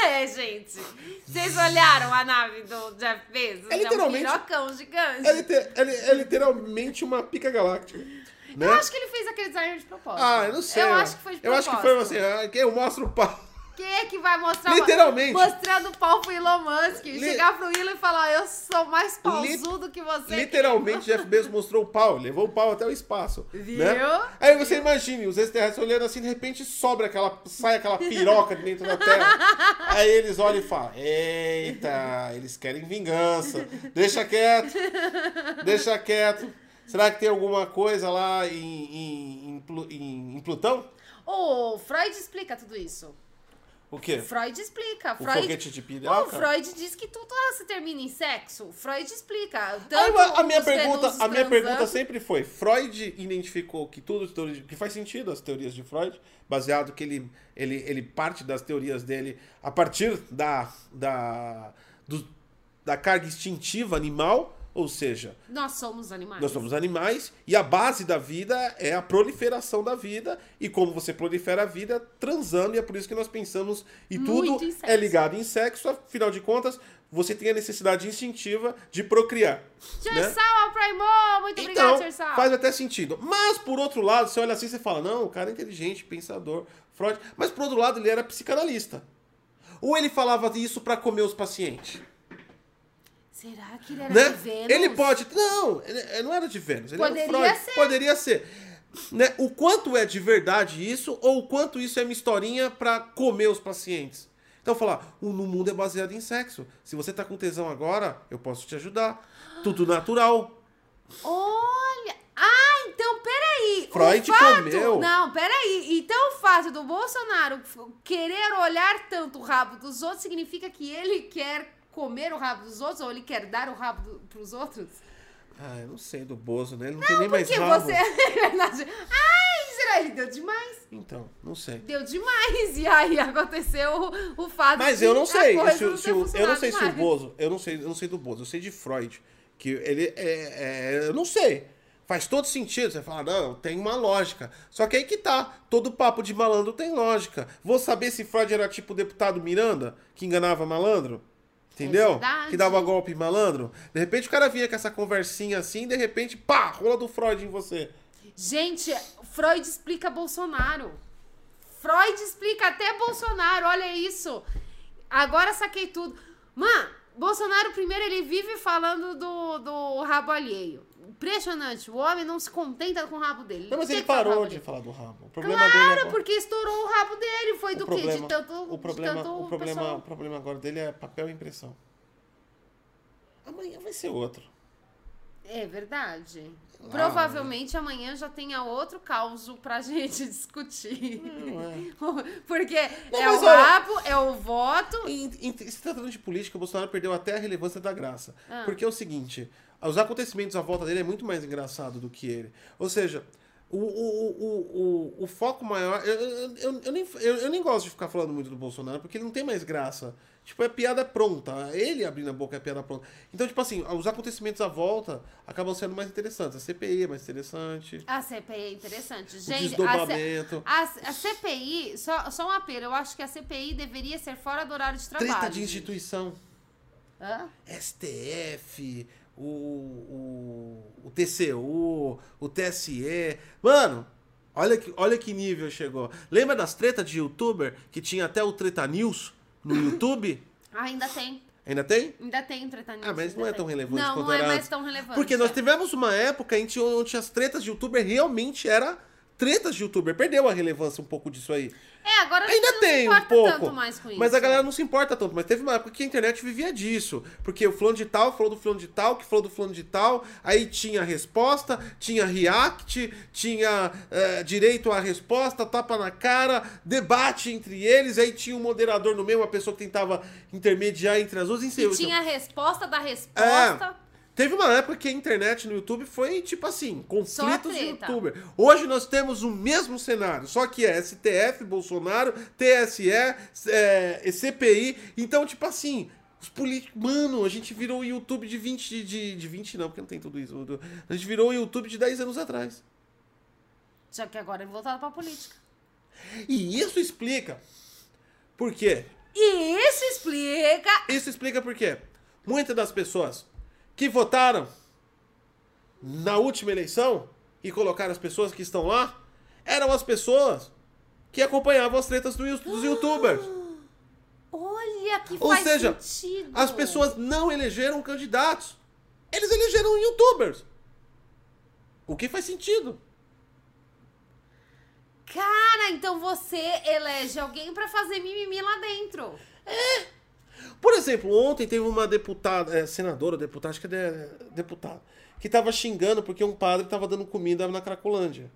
É, gente. Vocês olharam a nave do Jeff Bezos? É literalmente- É um pirocão gigante. É, liter- é é literalmente uma pica galáctica. Né? Eu acho que ele fez aquele design de propósito. Ah, eu não sei. Eu acho que foi de Eu propósito. acho que foi assim, ah, eu mostro o pau. Quem é que vai mostrar Literalmente. mostrando o pau pro Elon Musk? Li- Chegar pro Elon e falar, eu sou mais pausudo que você. Literalmente, Jeff Bezos mostrou o pau, levou o pau até o espaço. Viu? Né? Aí você imagine, os extraterrestres olhando assim, de repente sobra aquela, sai aquela piroca de dentro da Terra. Aí eles olham e falam: Eita, eles querem vingança. Deixa quieto, deixa quieto. Será que tem alguma coisa lá em, em, em- em Plutão? O Freud explica tudo isso. O quê? Freud explica. O Freud... foguete de O piroca? Freud diz que tudo se termina em sexo. Freud explica. Tanto a minha pergunta, a minha pergunta sempre foi: Freud identificou que tudo que faz sentido as teorias de Freud, baseado que ele, ele, ele parte das teorias dele a partir da, da, do- da carga instintiva animal, ou seja, Nós somos animais. nós somos animais e a base da vida é a proliferação da vida e como você prolifera a vida transando e é por isso que nós pensamos e Muito tudo é ligado em sexo, afinal de contas, você tem a necessidade instintiva de procriar. né? Gersal ao Primor! Muito Então, obrigada, Gersal. faz até sentido. Mas, por outro lado, você olha assim e fala, não, o cara é inteligente, pensador, Freud. Mas, por outro lado, ele era psicanalista. Ou ele falava isso pra comer os pacientes? Será que ele era Né? de Vênus? Ele pode... Não, ele não era de Vênus. Ele Poderia era Freud. ser. Poderia ser. Né? O quanto é de verdade isso, ou o quanto isso é uma historinha pra comer os pacientes. Então, falar, o no mundo é baseado em sexo. Se você tá com tesão agora, eu posso te ajudar. Tudo natural. Olha! Ah, então peraí. Freud o fato... comeu. Não, peraí. Então o fato do Bolsonaro querer olhar tanto o rabo dos outros significa que ele quer comer o rabo dos outros ou ele quer dar o rabo do, pros outros? Ah, eu não sei do Bozo, né? Ele não, tem nem mais Porque rabo. você. É verdade. Ai, será ele deu demais? Então, não sei. Deu demais. E aí aconteceu o, o fato Mas eu não sei. se não se o- eu não sei se o. Bozo. Eu não sei, eu não sei do Bozo, eu sei de Freud. Que ele é, é- Eu não sei. Faz todo sentido. Você fala, não, tem uma lógica. Só que aí que tá. Todo papo de malandro tem lógica. Vou saber se Freud era tipo o deputado Miranda, que enganava malandro? Entendeu? É que dava golpe malandro. De repente o cara vinha com essa conversinha assim, de repente, pá, rola do Freud em você. Gente, Freud explica Bolsonaro. Freud explica até Bolsonaro, olha isso. Agora saquei tudo. Mano, Bolsonaro primeiro ele vive falando do, do rabo alheio. Impressionante. O homem não se contenta com o rabo dele. Não, mas ele do parou de dele. falar do rabo. O problema dele Claro, é... porque estourou o rabo dele. Foi do o quê? problema, De tanto, o problema, tanto o problema, pessoal. o problema agora dele é papel e impressão. Amanhã vai ser outro. É verdade. Lá, Provavelmente amanhã já tenha outro caos pra gente discutir. Não é. Porque Não, é o olha- rabo, é o voto. Em, em, se tratando de política, o Bolsonaro perdeu até a relevância da graça. Ah. Porque é o seguinte, os acontecimentos à volta dele é muito mais engraçado do que ele. Ou seja, o, o, o, o, foco maior... Eu, eu, eu, nem, eu, eu nem gosto de ficar falando muito do Bolsonaro, porque ele não tem mais graça. Tipo, é piada pronta. Ele abrindo a boca é piada pronta. Então, tipo assim, os acontecimentos à volta acabam sendo mais interessantes. A CPI é mais interessante. A CPI é interessante. O Gente, a, C- desdobramento. a, a CPI, só, só um apelo, eu acho que a CPI deveria ser fora do horário de trabalho. Treta de gente. instituição. Hã? STF, o, o, o TCU, o TSE. Mano, Olha que, olha que nível chegou. Lembra das tretas de youtuber que tinha até o Treta News no YouTube? Ah, ainda tem. Ainda tem? Ainda tem entretenimento. Ah, mas não é tão relevante Não, quanto não é mais tão relevante. Porque nós é. tivemos uma época em que onde as tretas de youtuber realmente era tretas de youtuber. Perdeu a relevância um pouco disso aí. É, agora Ainda não tem se um importa pouco. tanto mais com isso. Mas a galera não se importa tanto. Mas teve uma época que a internet vivia disso. Porque o fulano de tal falou do fulano de tal, que falou do fulano de tal. Aí tinha resposta, tinha react, tinha eh, direito à resposta, tapa na cara, debate entre eles. Aí tinha um moderador no meio, uma pessoa que tentava intermediar entre as duas. E tinha a resposta da resposta. Teve uma época que a internet no YouTube foi tipo assim, conflitos de youtuber. Hoje nós temos o mesmo cenário, só que é STF, Bolsonaro, TSE, é, CPI. Então, tipo assim, os políticos. Mano, a gente virou o YouTube de 20. De, de, de 20 não, porque não tem tudo isso. A gente virou o YouTube de 10 anos atrás. Só que agora é voltado pra política. E isso explica. Por quê? E isso explica. Isso explica por quê. Muitas das pessoas que votaram na última eleição e colocaram as pessoas que estão lá eram as pessoas que acompanhavam as tretas do dos youtubers. Olha que Ou seja, sentido. As pessoas não elegeram candidatos. Eles elegeram youtubers. O que faz sentido. Cara, então você elege alguém pra fazer mimimi lá dentro. Por exemplo, ontem teve uma deputada, é, senadora, deputada, acho que é de- deputada, que tava xingando porque um padre tava dando comida na Cracolândia.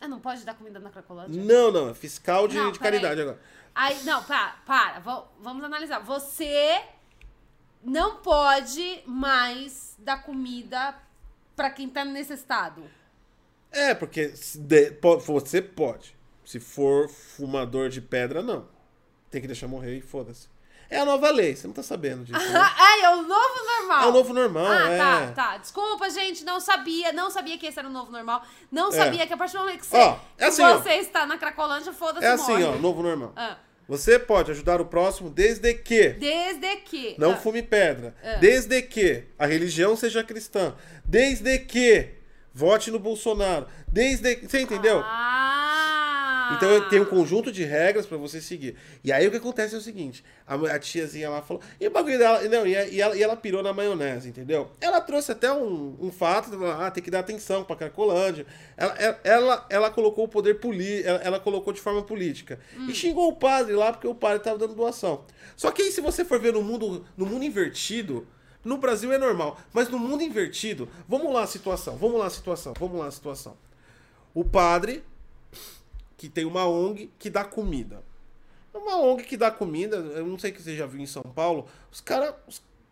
Ah, não pode dar comida na Cracolândia? Não, não, é fiscal de, Não, de caridade agora. Aí, não, para, para. Vamos analisar. Você não pode mais dar comida pra quem tá necessitado. É, porque de- po- você pode. Se for fumador de pedra, não. Tem que deixar morrer e foda-se. É a nova lei, você não tá sabendo disso. né? Ah, é o novo normal. É o novo normal, ah, é. tá, tá. Desculpa, gente, não sabia. Não sabia que esse era o novo normal. Não É. sabia que a partir do momento que você, Ó, é que assim, ó. você está na Cracolândia, foda-se, É assim, morre. ó, novo normal. Ah, Você pode ajudar o próximo desde que desde que... não ah, fume pedra. É. Desde que a religião seja cristã. Desde que vote no Bolsonaro. Desde que. Você entendeu? Ah! Então tem um conjunto de regras pra você seguir. E aí o que acontece é o seguinte: a, a tiazinha lá falou. E o bagulho dela. Não, e, e ela, e ela pirou na maionese, entendeu? Ela trouxe até um, um fato, ah, tem que dar atenção pra Cracolândia. Ela, ela, ela, ela colocou o poder político, ela, ela colocou de forma política. E xingou o padre lá porque o padre tava dando doação. Só que aí, se você for ver no mundo, no mundo invertido. No Brasil é normal, mas no mundo invertido, vamos lá a situação, vamos lá a situação, vamos lá a situação. O padre que tem uma ONG que dá comida. Uma ONG que dá comida, eu não sei que você já viu em São Paulo, os caras.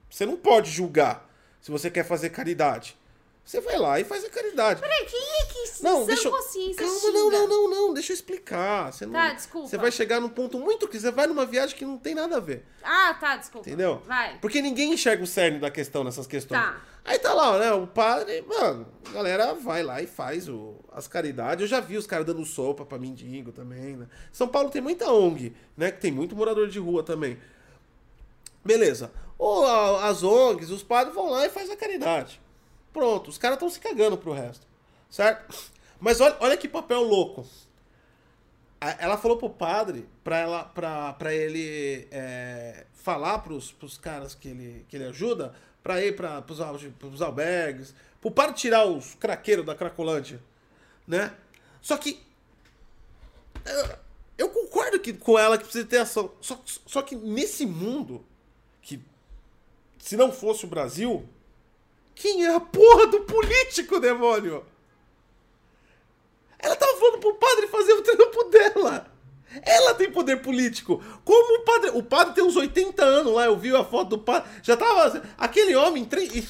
Você não pode julgar se você quer fazer caridade. Você vai lá e faz a caridade. Peraí, quem é que Não, deixa eu... consciência Calma, xinga? não, não, não, não, deixa eu explicar. Você não... Tá, desculpa. Você vai chegar num ponto muito que você vai numa viagem que não tem nada a ver. Ah, tá, desculpa. Entendeu? Vai. Porque ninguém enxerga o cerne da questão nessas questões. Tá. Aí tá lá, né? O padre, mano, a galera vai lá e faz o, as caridades. Eu já vi os caras dando sopa pra mendigo também, né? São Paulo tem muita ONG, né? Que tem muito morador de rua também. Beleza. Ou as ONGs, os padres vão lá e faz a caridade. Pronto, os caras estão se cagando pro resto. Certo? Mas olha, olha que papel louco. Ela falou pro padre pra, ela, pra, pra ele é, falar pros, pros caras que ele, que ele ajuda pra ir al- pros albergues, pro padre tirar os craqueiros da Cracolândia, né? Só que eu, eu concordo que, com ela que precisa ter ação. Só, só que nesse mundo, que se não fosse o Brasil, quem é a porra do político, demônio? Ela tava falando pro padre fazer o trampo dela. Ela tem poder político. Como o padre. O padre tem uns 80 anos lá, eu vi a foto do padre. Já tava. Aquele homem. tre-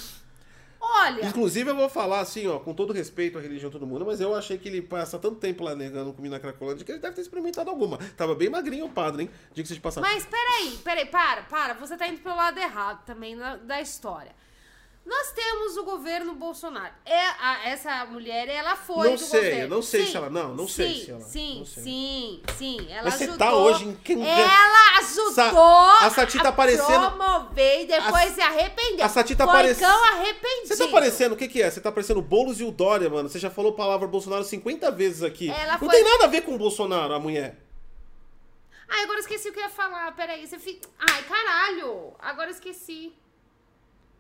Olha, Inclusive, eu vou falar assim, ó, com todo respeito à religião todo mundo, mas eu achei que ele passa tanto tempo lá negando comida na Cracolândia que ele deve ter experimentado alguma. Tava bem magrinho o padre, hein? Diga-se de passagem. mas peraí, peraí, para, para. Você tá indo pelo lado errado também da, da história. Nós temos o governo Bolsonaro. É, a- essa mulher, ela foi Não do sei, governo. não sei Sim, se ela- não, não sei sim, se ela- Sim, sei. sim, sim. Ela Mas você ajudou. tá hoje em quem- Ela ajudou Sa- a Sati tá parecendo- promover e depois A- se arrependeu. a Sati tá Foi parece- cão arrependido. Você tá parecendo, o que que é? Você tá parecendo o Boulos e o Dória, mano. Você já falou a palavra Bolsonaro 50 vezes aqui. Ela Não foi- tem nada a ver com o Bolsonaro, a mulher. Ai, agora eu esqueci o que eu ia falar. Peraí, você fica. Ai, caralho! Agora eu esqueci.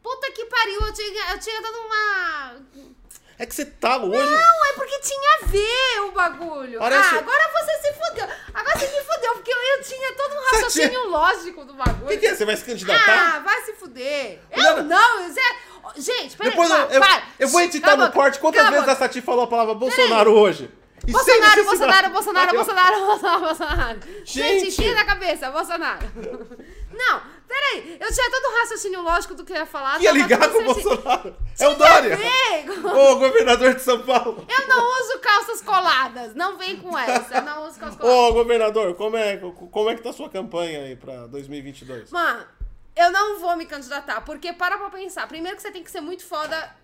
Puta que pariu, eu tinha, eu tinha dado uma. É que você tá hoje... Não, é porque tinha a ver o bagulho. Parece- Ah, agora você se fudeu. Agora você me fudeu, porque eu, eu tinha todo um raciocínio tinha- lógico do bagulho. O que, que é? Você vai se candidatar? Ah, vai se fuder. Eu não, Zé. Gente, peraí. Depois eu, eu, eu vou editar cala a no corte quantas cala a vezes a. Sati falou a palavra Bolsonaro hoje. E Bolsonaro. Bolsonaro, Bolsonaro. Bolsonaro, Bolsonaro, Bolsonaro. Gente, Gente. tira da cabeça, Bolsonaro. Não, peraí. Eu tinha todo o raciocínio lógico do que eu ia falar. Ia tava ligar com o. Bolsonaro. É o Dória. Ô, governador de São Paulo. Eu não uso calças coladas. Não vem com essa. Eu não uso calças coladas. Ô, governador, como é, como é que tá a sua campanha aí pra 2022? Mano, eu não vou me candidatar, porque para pra pensar. Primeiro que você tem que ser muito foda.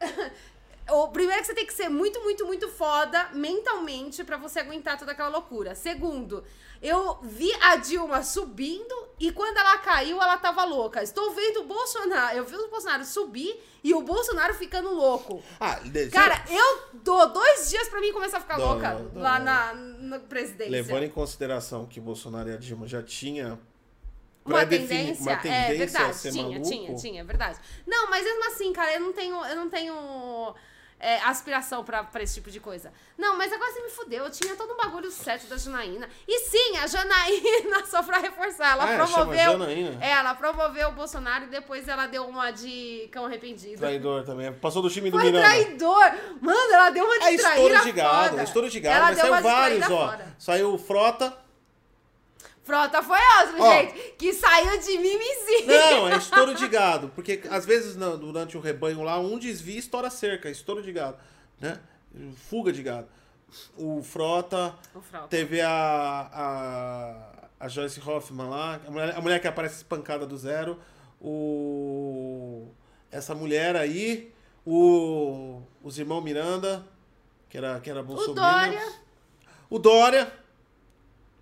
O primeiro que você tem que ser muito, muito, muito foda mentalmente pra você aguentar toda aquela loucura. Segundo, eu vi a Dilma subindo e quando ela caiu, ela tava louca. Estou vendo o Bolsonaro, eu vi o Bolsonaro subir e o Bolsonaro ficando louco. Ah, Cara, eu dou dois dias pra mim começar a ficar Não, louca não, lá na, na presidência. levando em consideração que Bolsonaro e a Dilma já tinha Uma tendência, uma é tendência verdade, a ser tinha, maluco. tinha, tinha, é verdade. Não, mas mesmo assim, cara, eu não tenho, eu não tenho é, aspiração pra, pra esse tipo de coisa. Não, mas agora você me fudeu, eu tinha todo um bagulho certo da Janaína. E sim, a Janaína, só pra reforçar, ela Ah, promoveu... Janaína? É, ela promoveu o Bolsonaro e depois ela deu uma de cão arrependido. Traidor também. Passou do time do Foi Miranda. traidor! Mano, ela deu uma de É traíra estouro de gado, foda. estouro de gado, Ela mas saiu vários, ó. foda. Saiu Frota. Frota foi outro, Ó. gente, que saiu de mimizinho. Não, é estouro de gado. Porque às vezes não, durante o rebanho lá, um desvia e estoura a cerca. Estouro de gado. Né? Fuga de gado. O Frota. O Frota. Teve a, a, a Joyce Hoffman lá, a mulher, a mulher que aparece espancada do zero. O, essa mulher aí, o, os irmãos Miranda, que era, que era O Bolsonaro. Dória. O Dória.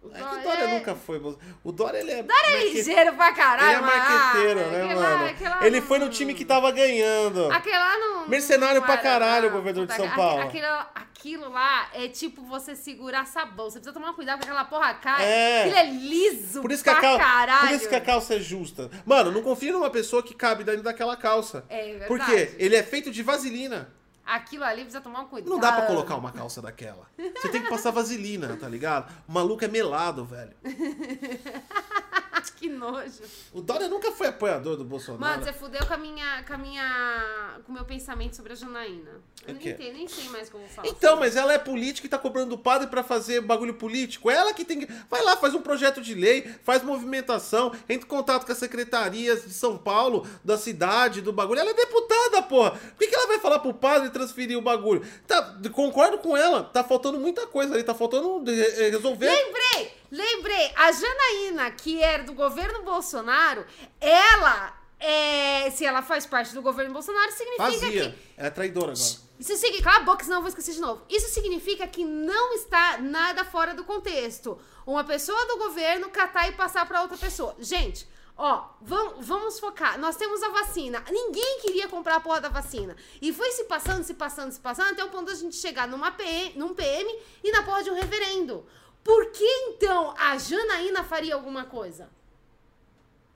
O É que o Dória é- nunca foi. O Dória, ele é. Dória é marque- ligeiro pra caralho, Ele é marqueteiro, Ah, né, mano? lá Ele não- foi no time que tava ganhando. Aquele lá não. Mercenário não pra caralho, não. governador de São Paulo. Aquilo, aquilo lá é tipo você segurar sabão. Você precisa tomar cuidado com aquela porra cai. É. Aquilo é liso Por isso, que pra a cal... caralho. Por isso que a calça é justa. Mano, não confia numa pessoa que cabe dentro daquela calça. É verdade. Porque ele é feito de vaselina. Aquilo ali precisa tomar um cuidado. Não dá pra colocar uma calça daquela. Você tem que passar vaselina, tá ligado? O maluco é melado, velho. Que nojo. O Dória nunca foi apoiador do Bolsonaro. Mano, você fudeu com a minha. com a minha. com o meu pensamento sobre a Janaína. Eu O nem, nem sei mais como falar. Então, mas ela é política e tá cobrando do padre pra fazer bagulho político. É Ela que tem que. Vai lá, faz um projeto de lei, faz movimentação, entra em contato com as secretarias de São Paulo, da cidade, do bagulho. Ela é deputada, porra. Por que, que ela vai falar pro padre transferir o bagulho? Tá, concordo com ela. Tá faltando muita coisa ali. Tá faltando eh, resolver. Lembrei! Lembrei! A Janaína, que era do governo Bolsonaro, ela. É, se ela faz parte do governo Bolsonaro, significa Vazia. que. Ela é traidora agora. Isso significa. Cala a boca, senão eu vou esquecer de novo. Isso significa que não está nada fora do contexto. Uma pessoa do governo catar e passar para outra pessoa. Gente, ó, vamos, vamos focar. Nós temos a vacina. Ninguém queria comprar a porra da vacina. E foi se passando, se passando, se passando, até o ponto da gente chegar numa PM, num PM e na porra de um referendo. Por que então a Janaína faria alguma coisa?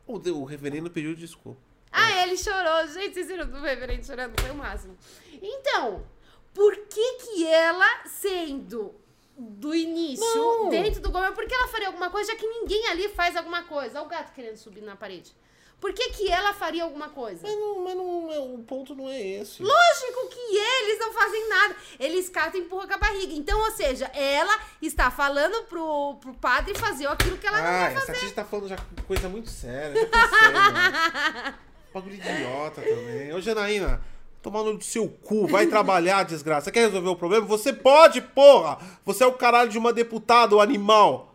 O, o reverendo pediu desculpa. Ah, ele chorou. Gente, vocês viram do reverendo chorando? Foi o máximo. Então, por que que ela, sendo do início, Não. dentro do governo, por que ela faria alguma coisa, já que ninguém ali faz alguma coisa? Olha o gato querendo subir na parede. Por que que ela faria alguma coisa? Mas, não, mas não, é- o ponto não é esse. Lógico que eles não fazem nada. Eles catam e empurram com a barriga. Então, ou seja, ela está falando pro, pro padre fazer aquilo que ela não Ai, vai essa fazer. gente tá falando já coisa muito séria. Já mano. Bagulho idiota também. Ô, Janaína, tomar no seu cu, vai trabalhar, desgraça. Você quer resolver o problema? Você pode, porra! Você é o caralho de uma deputada, o animal.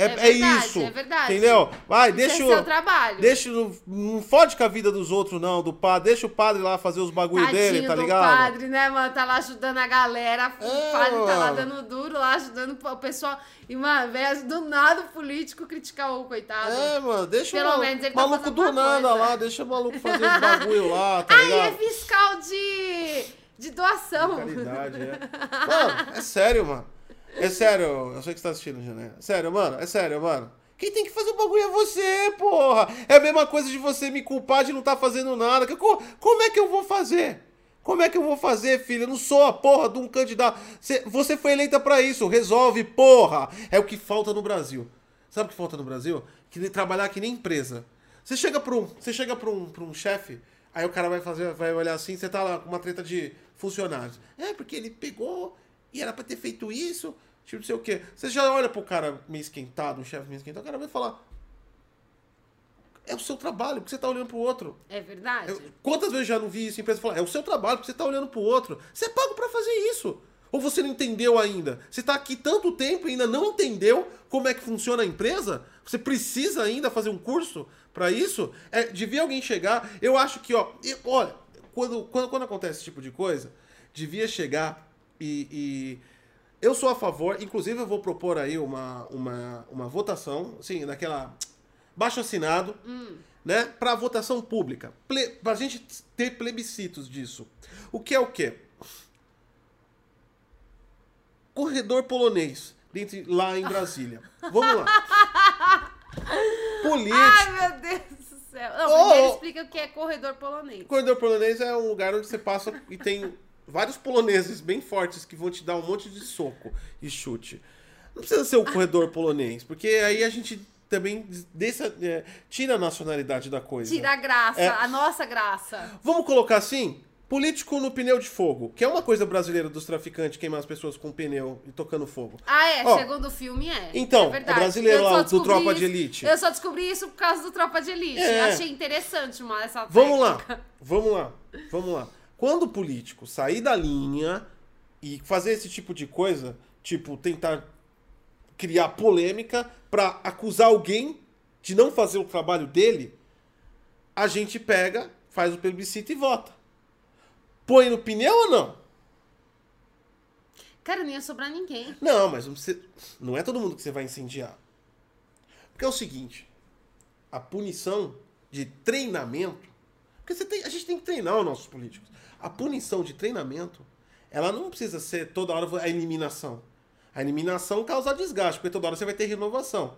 É, É é verdade, isso. é verdade. Entendeu? Vai, Isso deixa é o. seu trabalho. Deixa, não, não fode com a vida dos outros, não, do padre. Deixa o padre lá fazer os bagulho Tadinho dele, tá do ligado? padre, né, mano? Tá lá ajudando a galera. É, o padre tá lá mano. dando duro, lá ajudando o pessoal. E, mano, velho, do nada o político criticar o coitado. É, mano, deixa Pelo o mal- menos ele tá maluco do nada coisa. lá, deixa o maluco fazer os bagulho lá, tá Aí ligado? é fiscal de, de doação. Caridade, é. Mano, é sério, mano. É sério, eu sei que você tá assistindo, Jané. Sério, mano, é sério, mano. Quem tem que fazer o bagulho é você, porra. É a mesma coisa de você me culpar de não tá fazendo nada. Como é que eu vou fazer? Como é que eu vou fazer, filho? Eu não sou a porra de um candidato. Você, foi eleita pra isso. Resolve, porra. É o que falta no Brasil. Sabe o que falta no Brasil? Que trabalhar que nem empresa. Você chega pra um, você chega pra um, pra um chefe, aí o cara vai fazer, vai olhar assim, você tá lá com uma treta de funcionários. É, porque ele pegou e era pra ter feito isso, tipo, não sei o quê. Você já olha pro cara meio esquentado, um chefe meio esquentado, o cara vai falar. É o seu trabalho, porque você tá olhando pro outro. É verdade. Eu- quantas vezes já não vi isso em empresa falar, é o seu trabalho, porque você tá olhando pro outro. Você é pago pra fazer isso. Ou você não entendeu ainda? Você tá aqui tanto tempo e ainda não entendeu como é que funciona a empresa? Você precisa ainda fazer um curso pra isso? É, devia alguém chegar. Eu acho que, ó, eu- olha, quando, quando, quando acontece esse tipo de coisa, devia chegar e. e- eu sou a favor, inclusive eu vou propor aí uma, uma, uma votação, assim, naquela. Baixo assinado, né? Pra votação pública. Ple, pra gente ter plebiscitos disso. O que é o quê? Corredor polonês, dentro, lá em Brasília. Vamos lá. Político. Ai, meu Deus do céu. Não, primeiro ô. explica o que é corredor polonês. Corredor polonês é um lugar onde você passa e tem vários poloneses bem fortes que vão te dar um monte de soco e chute. Não precisa ser o corredor polonês, porque aí a gente também é, tira a nacionalidade da coisa. Tira a graça, É. a nossa graça. Vamos colocar assim? Político no pneu de fogo, que é uma coisa brasileira dos traficantes queimar as pessoas com pneu e tocando fogo. Ah, é, Ó, segundo o filme é. então, é é brasileiro lá, do Tropa de isso- Elite. Eu só descobri isso por causa do Tropa de Elite. É. Achei interessante uma, essa Vamos lá, técnica. vamos lá, vamos lá. Quando o político sair da linha e fazer esse tipo de coisa, tipo tentar criar polêmica pra acusar alguém de não fazer o trabalho dele, a gente pega, faz o plebiscito e vota. Põe no pneu ou não? Cara, não ia sobrar ninguém. Não, mas não, precisa- não é todo mundo que você vai incendiar. Porque é o seguinte, a punição de treinamento, porque tem- a gente tem que treinar os nossos políticos. A punição de treinamento, ela não precisa ser toda hora a eliminação. A eliminação causa desgaste, porque toda hora você vai ter renovação.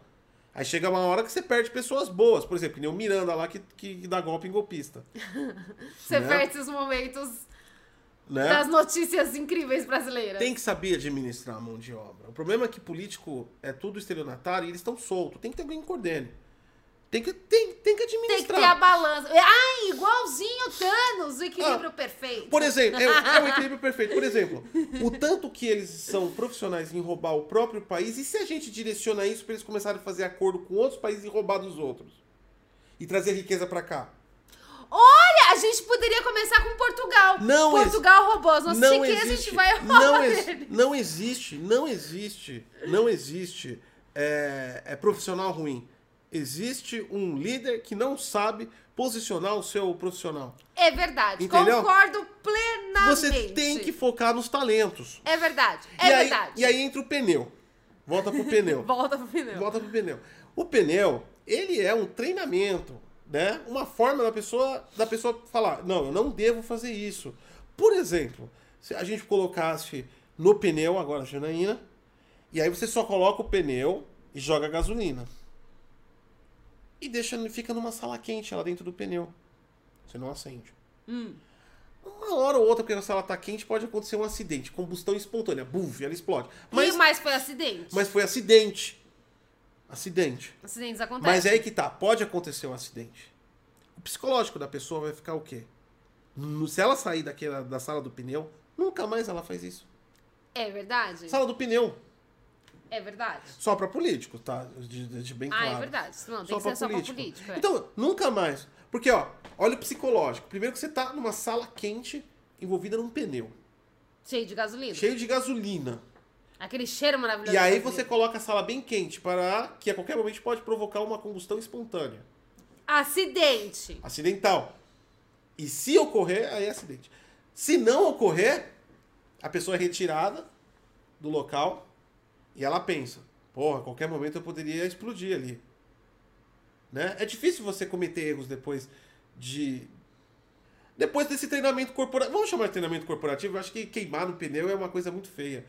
Aí chega uma hora que você perde pessoas boas, por exemplo, que nem o Miranda lá que, que dá golpe em golpista. Você Né? perde esses momentos Né? das notícias incríveis brasileiras. Tem que saber administrar a mão de obra. O problema é que político é tudo estelionatário e eles estão soltos. Tem que ter alguém que coordene. Tem que, tem, tem que administrar. Tem que ter a balança. Ah, igualzinho Thanos, o equilíbrio perfeito. Ah. Por exemplo, é, o- é o equilíbrio perfeito. Por exemplo, o tanto que eles são profissionais em roubar o próprio país, e se a gente direciona isso para eles começarem a fazer acordo com outros países e roubar dos outros? E trazer riqueza para cá? Olha, a gente poderia começar com Portugal. Não Portugal roubou as nossas não riquezas, a existe, gente vai roubar não, ex- não existe, não existe, não existe é, é profissional ruim. Existe um líder que não sabe posicionar o seu profissional. É verdade, Entendeu? concordo plenamente. Você tem que focar nos talentos. É verdade, e, é aí, verdade. e aí entra o pneu. Volta pro pneu. Volta pro pneu. Volta pro pneu. O pneu, ele é um treinamento, né? Uma forma da pessoa, da pessoa falar, não, eu não devo fazer isso. Por exemplo, se a gente colocasse no pneu agora, Janaína, e aí você só coloca o pneu e joga gasolina. E deixa, fica numa sala quente lá dentro do pneu. Você não acende. Hum. Uma hora ou outra, porque a sala tá quente, pode acontecer um acidente. Combustão espontânea. Buf, ela explode. Mas, Mas, mas foi acidente. mas foi acidente. Acidente. Acidentes acontecem. Mas é aí que tá, pode acontecer um acidente. O psicológico da pessoa vai ficar o quê? Se ela sair daquela, da sala do pneu, nunca mais ela faz isso. É verdade? Sala do pneu, É verdade. só pra políticos, tá? De, de- de bem Ah, claro. é verdade. Não, tem que ser só pra político. é. Então, nunca mais. Porque, ó, olha o psicológico. Primeiro que você tá numa sala quente, envolvida num pneu, Cheio de gasolina. cheio de gasolina. Aquele cheiro maravilhoso. E aí você coloca a sala bem quente para que a qualquer momento pode provocar uma combustão espontânea. Acidente. Acidental. E se ocorrer, aí é acidente. Se não ocorrer, a pessoa é retirada do local e ela pensa: porra, a qualquer momento eu poderia explodir ali. Né? É difícil você cometer erros depois de. Depois desse treinamento corporativo. Vamos chamar de treinamento corporativo? Eu acho que queimar no pneu é uma coisa muito feia.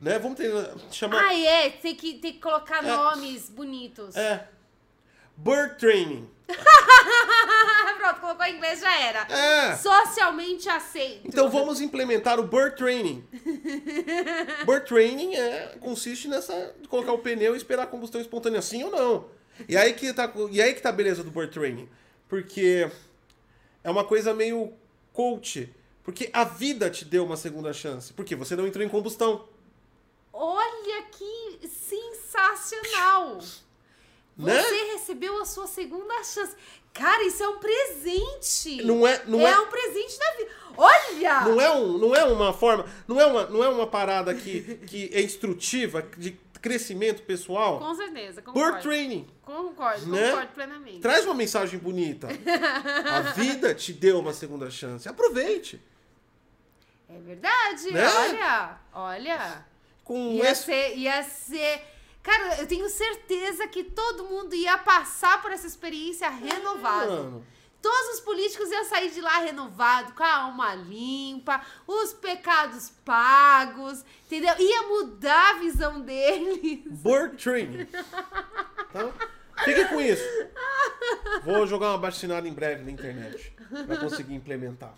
Né? Vamos treinar, chamar. Ah, é. Tem que, tem que colocar É. nomes bonitos. É. Bird training. Pronto, colocou em inglês, já era. É. Socialmente aceito. Então vamos implementar o bird training. bird training é, consiste nessa colocar o pneu e esperar a combustão espontânea, sim ou não. E aí que tá, e aí que tá a beleza do bird training, porque é uma coisa meio coach, porque a vida te deu uma segunda chance, porque você não entrou em combustão. Olha que sensacional. Né? Você recebeu a sua segunda chance. Cara, isso é um presente. Não é, não é, é, um presente da vida. Olha! não é um, não é uma forma, não é uma, não é uma parada que, que é instrutiva de crescimento pessoal. Com certeza, concordo. training. Concordo, Né? concordo plenamente. Traz uma mensagem bonita. A vida te deu uma segunda chance. Aproveite. É verdade, Né? olha, olha. Com Ia esse... ser, ia ser... Cara, eu tenho certeza que todo mundo ia passar por essa experiência renovado. Mano, Todos os políticos iam sair de lá renovado, com a alma limpa, os pecados pagos, entendeu? Ia mudar a visão deles. Bird training. Fique com isso. Vou jogar uma baixinada em breve na internet. Pra conseguir implementar.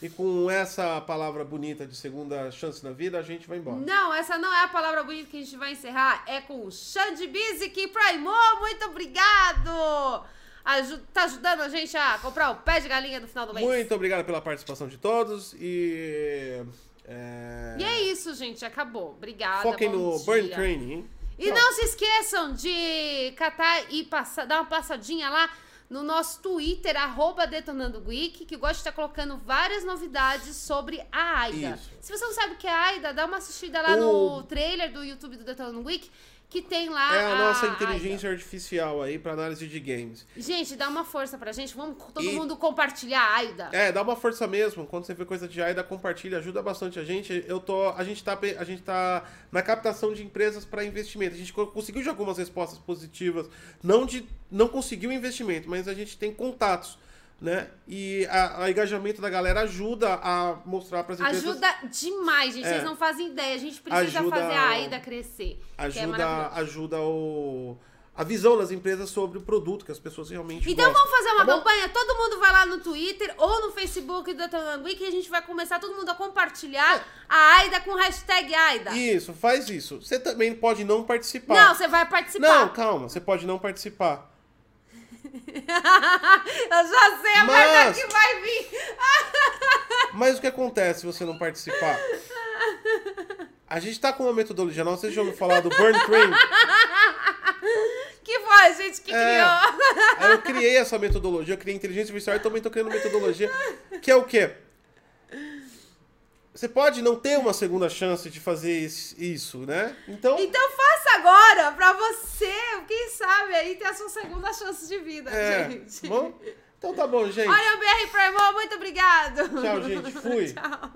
E com essa palavra bonita de segunda chance na vida, a gente vai embora. Não, essa não é a palavra bonita que a gente vai encerrar. É com o Xande Bizik Primou. Muito obrigado! Aju tá ajudando a gente a comprar o pé de galinha no final do mês. Muito obrigado pela participação de todos e. é, E é isso, gente. Acabou. Obrigada. Foquem no dia. Burn Training, hein? E não se esqueçam de catar e passar, dar uma passadinha lá no nosso Twitter, arroba Detonando Geek, que gosta de estar colocando várias novidades sobre a AIDA. Isso. Se você não sabe o que é a AIDA, dá uma assistida lá O- no trailer do YouTube do Detonando Geek, que tem lá É a nossa AIDA. inteligência artificial aí pra análise de games. Gente, dá uma força pra gente. Vamos todo E- mundo compartilhar a AIDA. É, dá uma força mesmo. Quando você vê coisa de AIDA, compartilha, ajuda bastante a gente. Eu tô, a gente tá, a gente tá na captação de empresas para investimento. A gente co- conseguiu já algumas respostas positivas, não de não conseguiu investimento, mas a gente tem contatos, né? E a engajamento da galera ajuda a mostrar para as empresas Ajuda demais, gente. É. Vocês não fazem ideia. A gente precisa Ajuda- fazer a AIDA crescer. que é ajuda, maravilhoso. ajuda o a visão das empresas sobre o produto que as pessoas realmente Então gostam. vamos fazer uma Tá campanha? Todo mundo vai lá no Twitter ou no Facebook do Detonando Geek e a gente vai começar todo mundo a compartilhar a AIDA com hashtag AIDA. Isso, faz isso. Você também pode não participar. Não, você vai participar. Não, calma, você pode não participar. Eu já sei a Mas- merda que vai vir. Mas o que acontece se você não participar? A gente tá com uma metodologia nossa, vocês já ouviram falar do Burn Train? Que foi a gente que É. criou. Eu criei essa metodologia, eu criei inteligência artificial e também tô criando metodologia, que é o quê? Você pode não ter uma segunda chance de fazer is- isso, né? Então, Então faça agora pra você, quem sabe aí ter a sua segunda chance de vida, é, gente. bom? Então tá bom, gente. Olha o BR Primo, muito obrigado. Tchau, gente. Fui. Tchau.